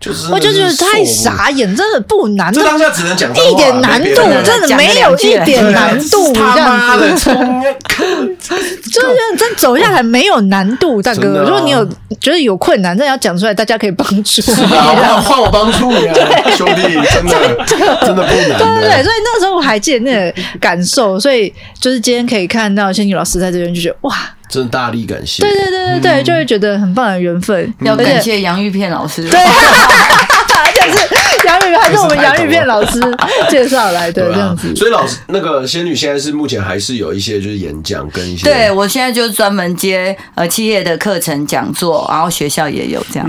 就是我就觉得太傻眼，真的不难。这当下只能讲一点难度，真的没有一点难度。他妈的，就是真走下来没有难度，大哥。如果你有觉得有困难，真的要讲出来，大家可以帮助。换我帮助你啊，兄弟，真的 真的不难。对对对，所以那时候我还记得那个感受，所以就是今天可以看到仙女老师在这边，就觉得哇。真的大力感谢！对对对对对，嗯、就会觉得很棒的缘分。要感谢洋芋片老师。对，而且是洋芋，还是我们洋芋片老师介绍来的这样子。所以老师，那个仙女现在是目前还是有一些就是演讲跟一些。对，我现在就专门接呃企业的课程讲座，然后学校也有这样。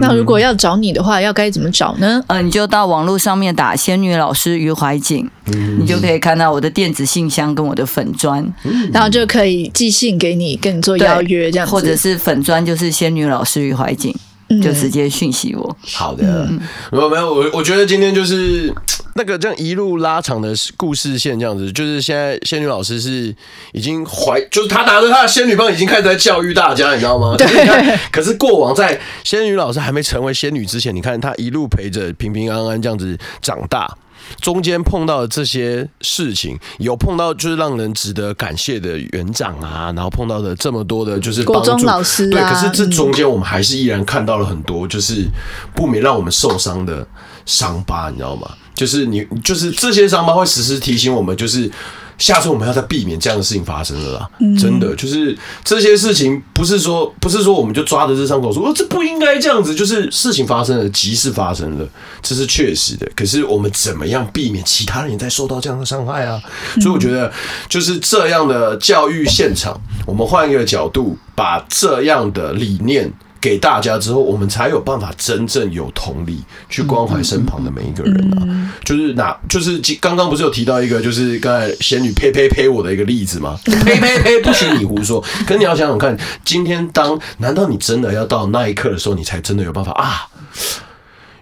那如果要找你的话，要该怎么找呢？呃，你就到网络上面打“仙女老师于怀瑾”，嗯、你就可以看到我的电子信箱跟我的粉专，嗯、然后就可以寄信给你。跟你做邀约这样子，或者是粉砖，就是仙女老师于怀瑾，嗯、就直接讯息我。好的，没有没有，我我觉得今天就是 那个这样一路拉长的故事线，这样子，就是现在仙女老师是已经怀，就是她拿着她的仙女棒，已经开始在教育大家，你知道吗？对。可是过往在仙女老师还没成为仙女之前，你看她一路陪着平平安安这样子长大。中间碰到的这些事情，有碰到就是让人值得感谢的园长啊，然后碰到的这么多的就是国中老师、啊，对，可是这中间我们还是依然看到了很多就是不免让我们受伤的伤疤，你知道吗？就是你就是这些伤疤会时时提醒我们，就是。下次我们要再避免这样的事情发生了啦！嗯、真的，就是这些事情不是说不是说我们就抓着这伤口说，哦，这不应该这样子。就是事情发生了，急事发生了，这是确实的。可是我们怎么样避免其他人也在受到这样的伤害啊？所以我觉得就是这样的教育现场，我们换一个角度，把这样的理念。给大家之后，我们才有办法真正有同理去关怀身旁的每一个人啊！嗯、就是哪，就是刚刚不是有提到一个，就是刚才仙女呸呸呸我的一个例子吗？呸呸呸，不许你胡说！可是你要想想看，今天当难道你真的要到那一刻的时候，你才真的有办法啊？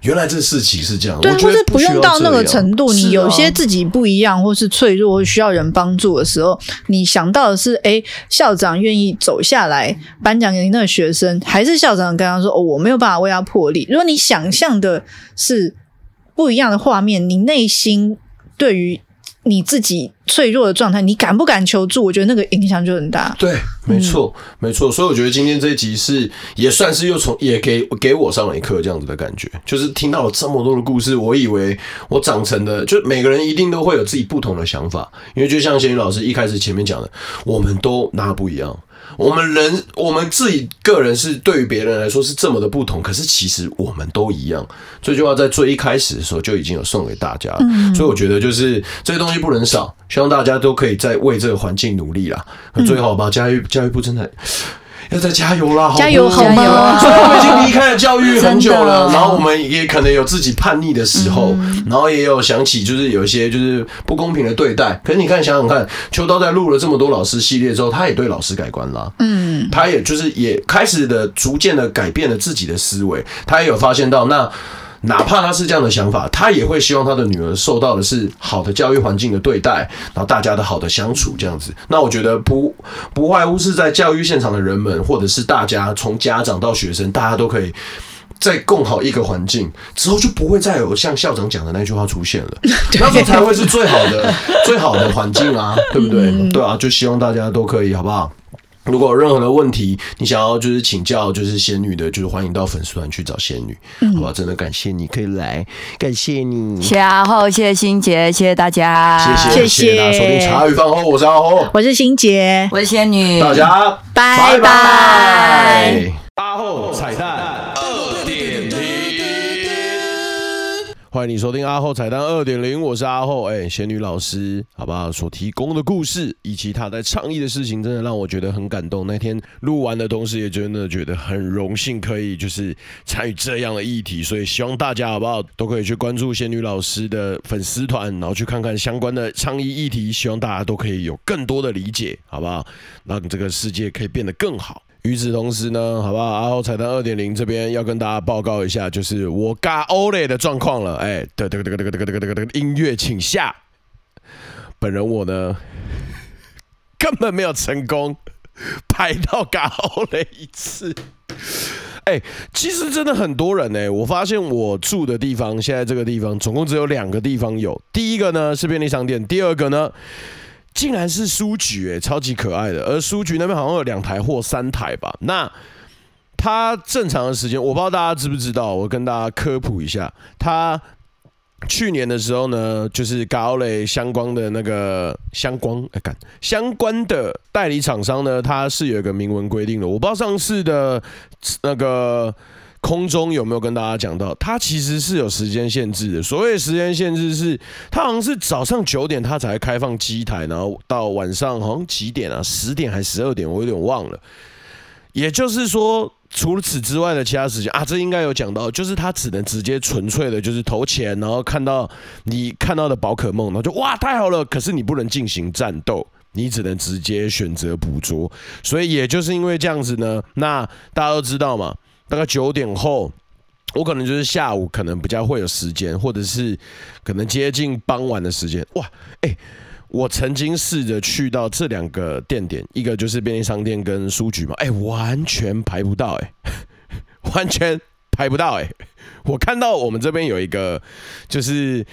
原来这事情是这样，对，或是不用到那个程度，啊、你有些自己不一样，或是脆弱，或需要人帮助的时候，你想到的是，哎，校长愿意走下来颁奖给那个学生，还是校长跟他说，哦，我没有办法为他破例。如果你想象的是不一样的画面，你内心对于。你自己脆弱的状态，你敢不敢求助？我觉得那个影响就很大。对，没错，嗯、没错。所以我觉得今天这一集是也算是又从也给给我上了一课，这样子的感觉。就是听到了这么多的故事，我以为我长成的，就每个人一定都会有自己不同的想法。因为就像贤宇老师一开始前面讲的，我们都那不一样。我们人，我们自己个人是对于别人来说是这么的不同，可是其实我们都一样。这句话在最一开始的时候就已经有送给大家了，嗯、所以我觉得就是这些东西不能少，希望大家都可以在为这个环境努力啦。最好吧，教育教育部真的。要再加油啦！加油好吗？虽然我们已经离开了教育很久了，然后我们也可能有自己叛逆的时候，然后也有想起就是有一些就是不公平的对待。可是你看，想想看，秋刀在录了这么多老师系列之后，他也对老师改观了。嗯，他也就是也开始的逐渐的改变了自己的思维，他也有发现到那。哪怕他是这样的想法，他也会希望他的女儿受到的是好的教育环境的对待，然后大家的好的相处这样子。那我觉得不不外乎是在教育现场的人们，或者是大家从家长到学生，大家都可以在共好一个环境之后，就不会再有像校长讲的那句话出现了。那时候才会是最好的最好的环境啊，对不对？对啊，就希望大家都可以，好不好？如果有任何的问题，你想要就是请教，就是仙女的，就是欢迎到粉丝团去找仙女，嗯、好吧？真的感谢你可以来，感谢你，谢谢阿后，谢谢心杰，谢谢大家，谢谢谢谢，谢谢大家收听茶余饭后，我是阿后，我是心杰，我是仙女，大家拜拜。拜拜。阿后彩蛋。欢迎你收听阿后彩蛋二点零，我是阿后，哎，仙女老师，好不好？所提供的故事以及他在倡议的事情，真的让我觉得很感动。那天录完的同时，也真的觉得很荣幸，可以就是参与这样的议题。所以希望大家好不好，都可以去关注仙女老师的粉丝团，然后去看看相关的倡议议题。希望大家都可以有更多的理解，好不好？让这个世界可以变得更好。与此同时呢，好不好？然后彩蛋二点零这边要跟大家报告一下，就是我嘎欧雷的状况了。哎，的、的、个、的、个、的、个、的、个、音乐，请下。本人我呢 根本没有成功拍到嘎欧雷一次。哎，其实真的很多人呢，我发现我住的地方，现在这个地方总共只有两个地方有。第一个呢是便利商店，第二个呢。竟然是书局诶，超级可爱的。而书局那边好像有两台或三台吧。那它正常的时间，我不知道大家知不知道。我跟大家科普一下，它去年的时候呢，就是高磊相关的那个相关哎干相关的代理厂商呢，它是有一个明文规定的。我不知道上次的那个。空中有没有跟大家讲到？它其实是有时间限制的。所谓时间限制是，它好像是早上九点它才开放机台，然后到晚上好像几点啊？十点还十二点？我有点忘了。也就是说，除了此之外的其他时间啊，这应该有讲到，就是它只能直接纯粹的，就是投钱，然后看到你看到的宝可梦，然后就哇太好了。可是你不能进行战斗，你只能直接选择捕捉。所以也就是因为这样子呢，那大家都知道嘛。大概九点后，我可能就是下午，可能比较会有时间，或者是可能接近傍晚的时间。哇，哎、我曾经试着去到这两个店点，一个就是便利商店跟书局嘛，哎、完全排不到、欸，哎，完全排不到、欸，哎，我看到我们这边有一个，就是。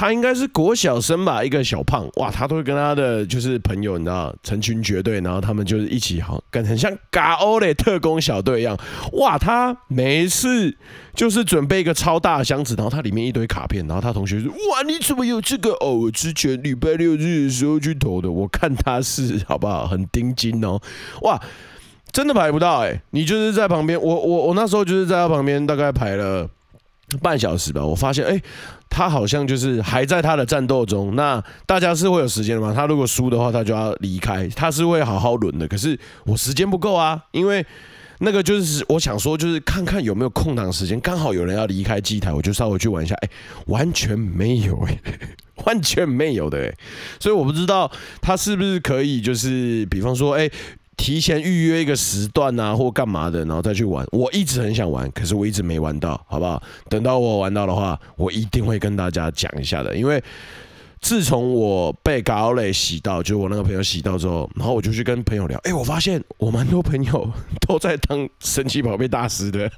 他应该是国小生吧，一个小胖，哇，他都会跟他的就是朋友，你知道，成群结队，然后他们就是一起，好，跟很像嘎欧的特工小队一样，哇，他每一次就是准备一个超大的箱子，然后它里面一堆卡片，然后他同学说，哇，你怎么有这个？哦，我之前礼拜六日的时候去投的，我看他是好不好，很盯紧哦，哇，真的排不到哎、你就是在旁边，我我我那时候就是在他旁边，大概排了半小时吧，我发现哎。他好像就是还在他的战斗中，那大家是会有时间的吗？他如果输的话，他就要离开，他是会好好轮的。可是我时间不够啊，因为那个就是我想说，就是看看有没有空档时间，刚好有人要离开机台，我就稍微去玩一下。哎、完全没有哎、完全没有的哎、所以我不知道他是不是可以，就是比方说，哎、提前预约一个时段啊，或干嘛的，然后再去玩。我一直很想玩，可是我一直没玩到，好不好？等到我玩到的话，我一定会跟大家讲一下的。因为自从我被高磊洗到，就我那个朋友洗到之后，然后我就去跟朋友聊，哎、我发现我蛮多朋友都在当神奇宝贝大师的，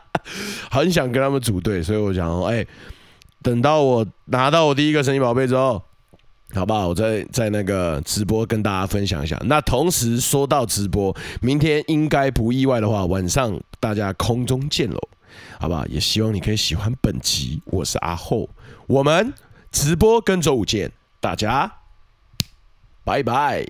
很想跟他们组队，所以我想说，哎、等到我拿到我第一个神奇宝贝之后。好不好？我在在那个直播跟大家分享一下。那同时说到直播，明天应该不意外的话，晚上大家空中见喽，好不好？也希望你可以喜欢本集。我是阿厚，我们直播跟周五见，大家拜拜。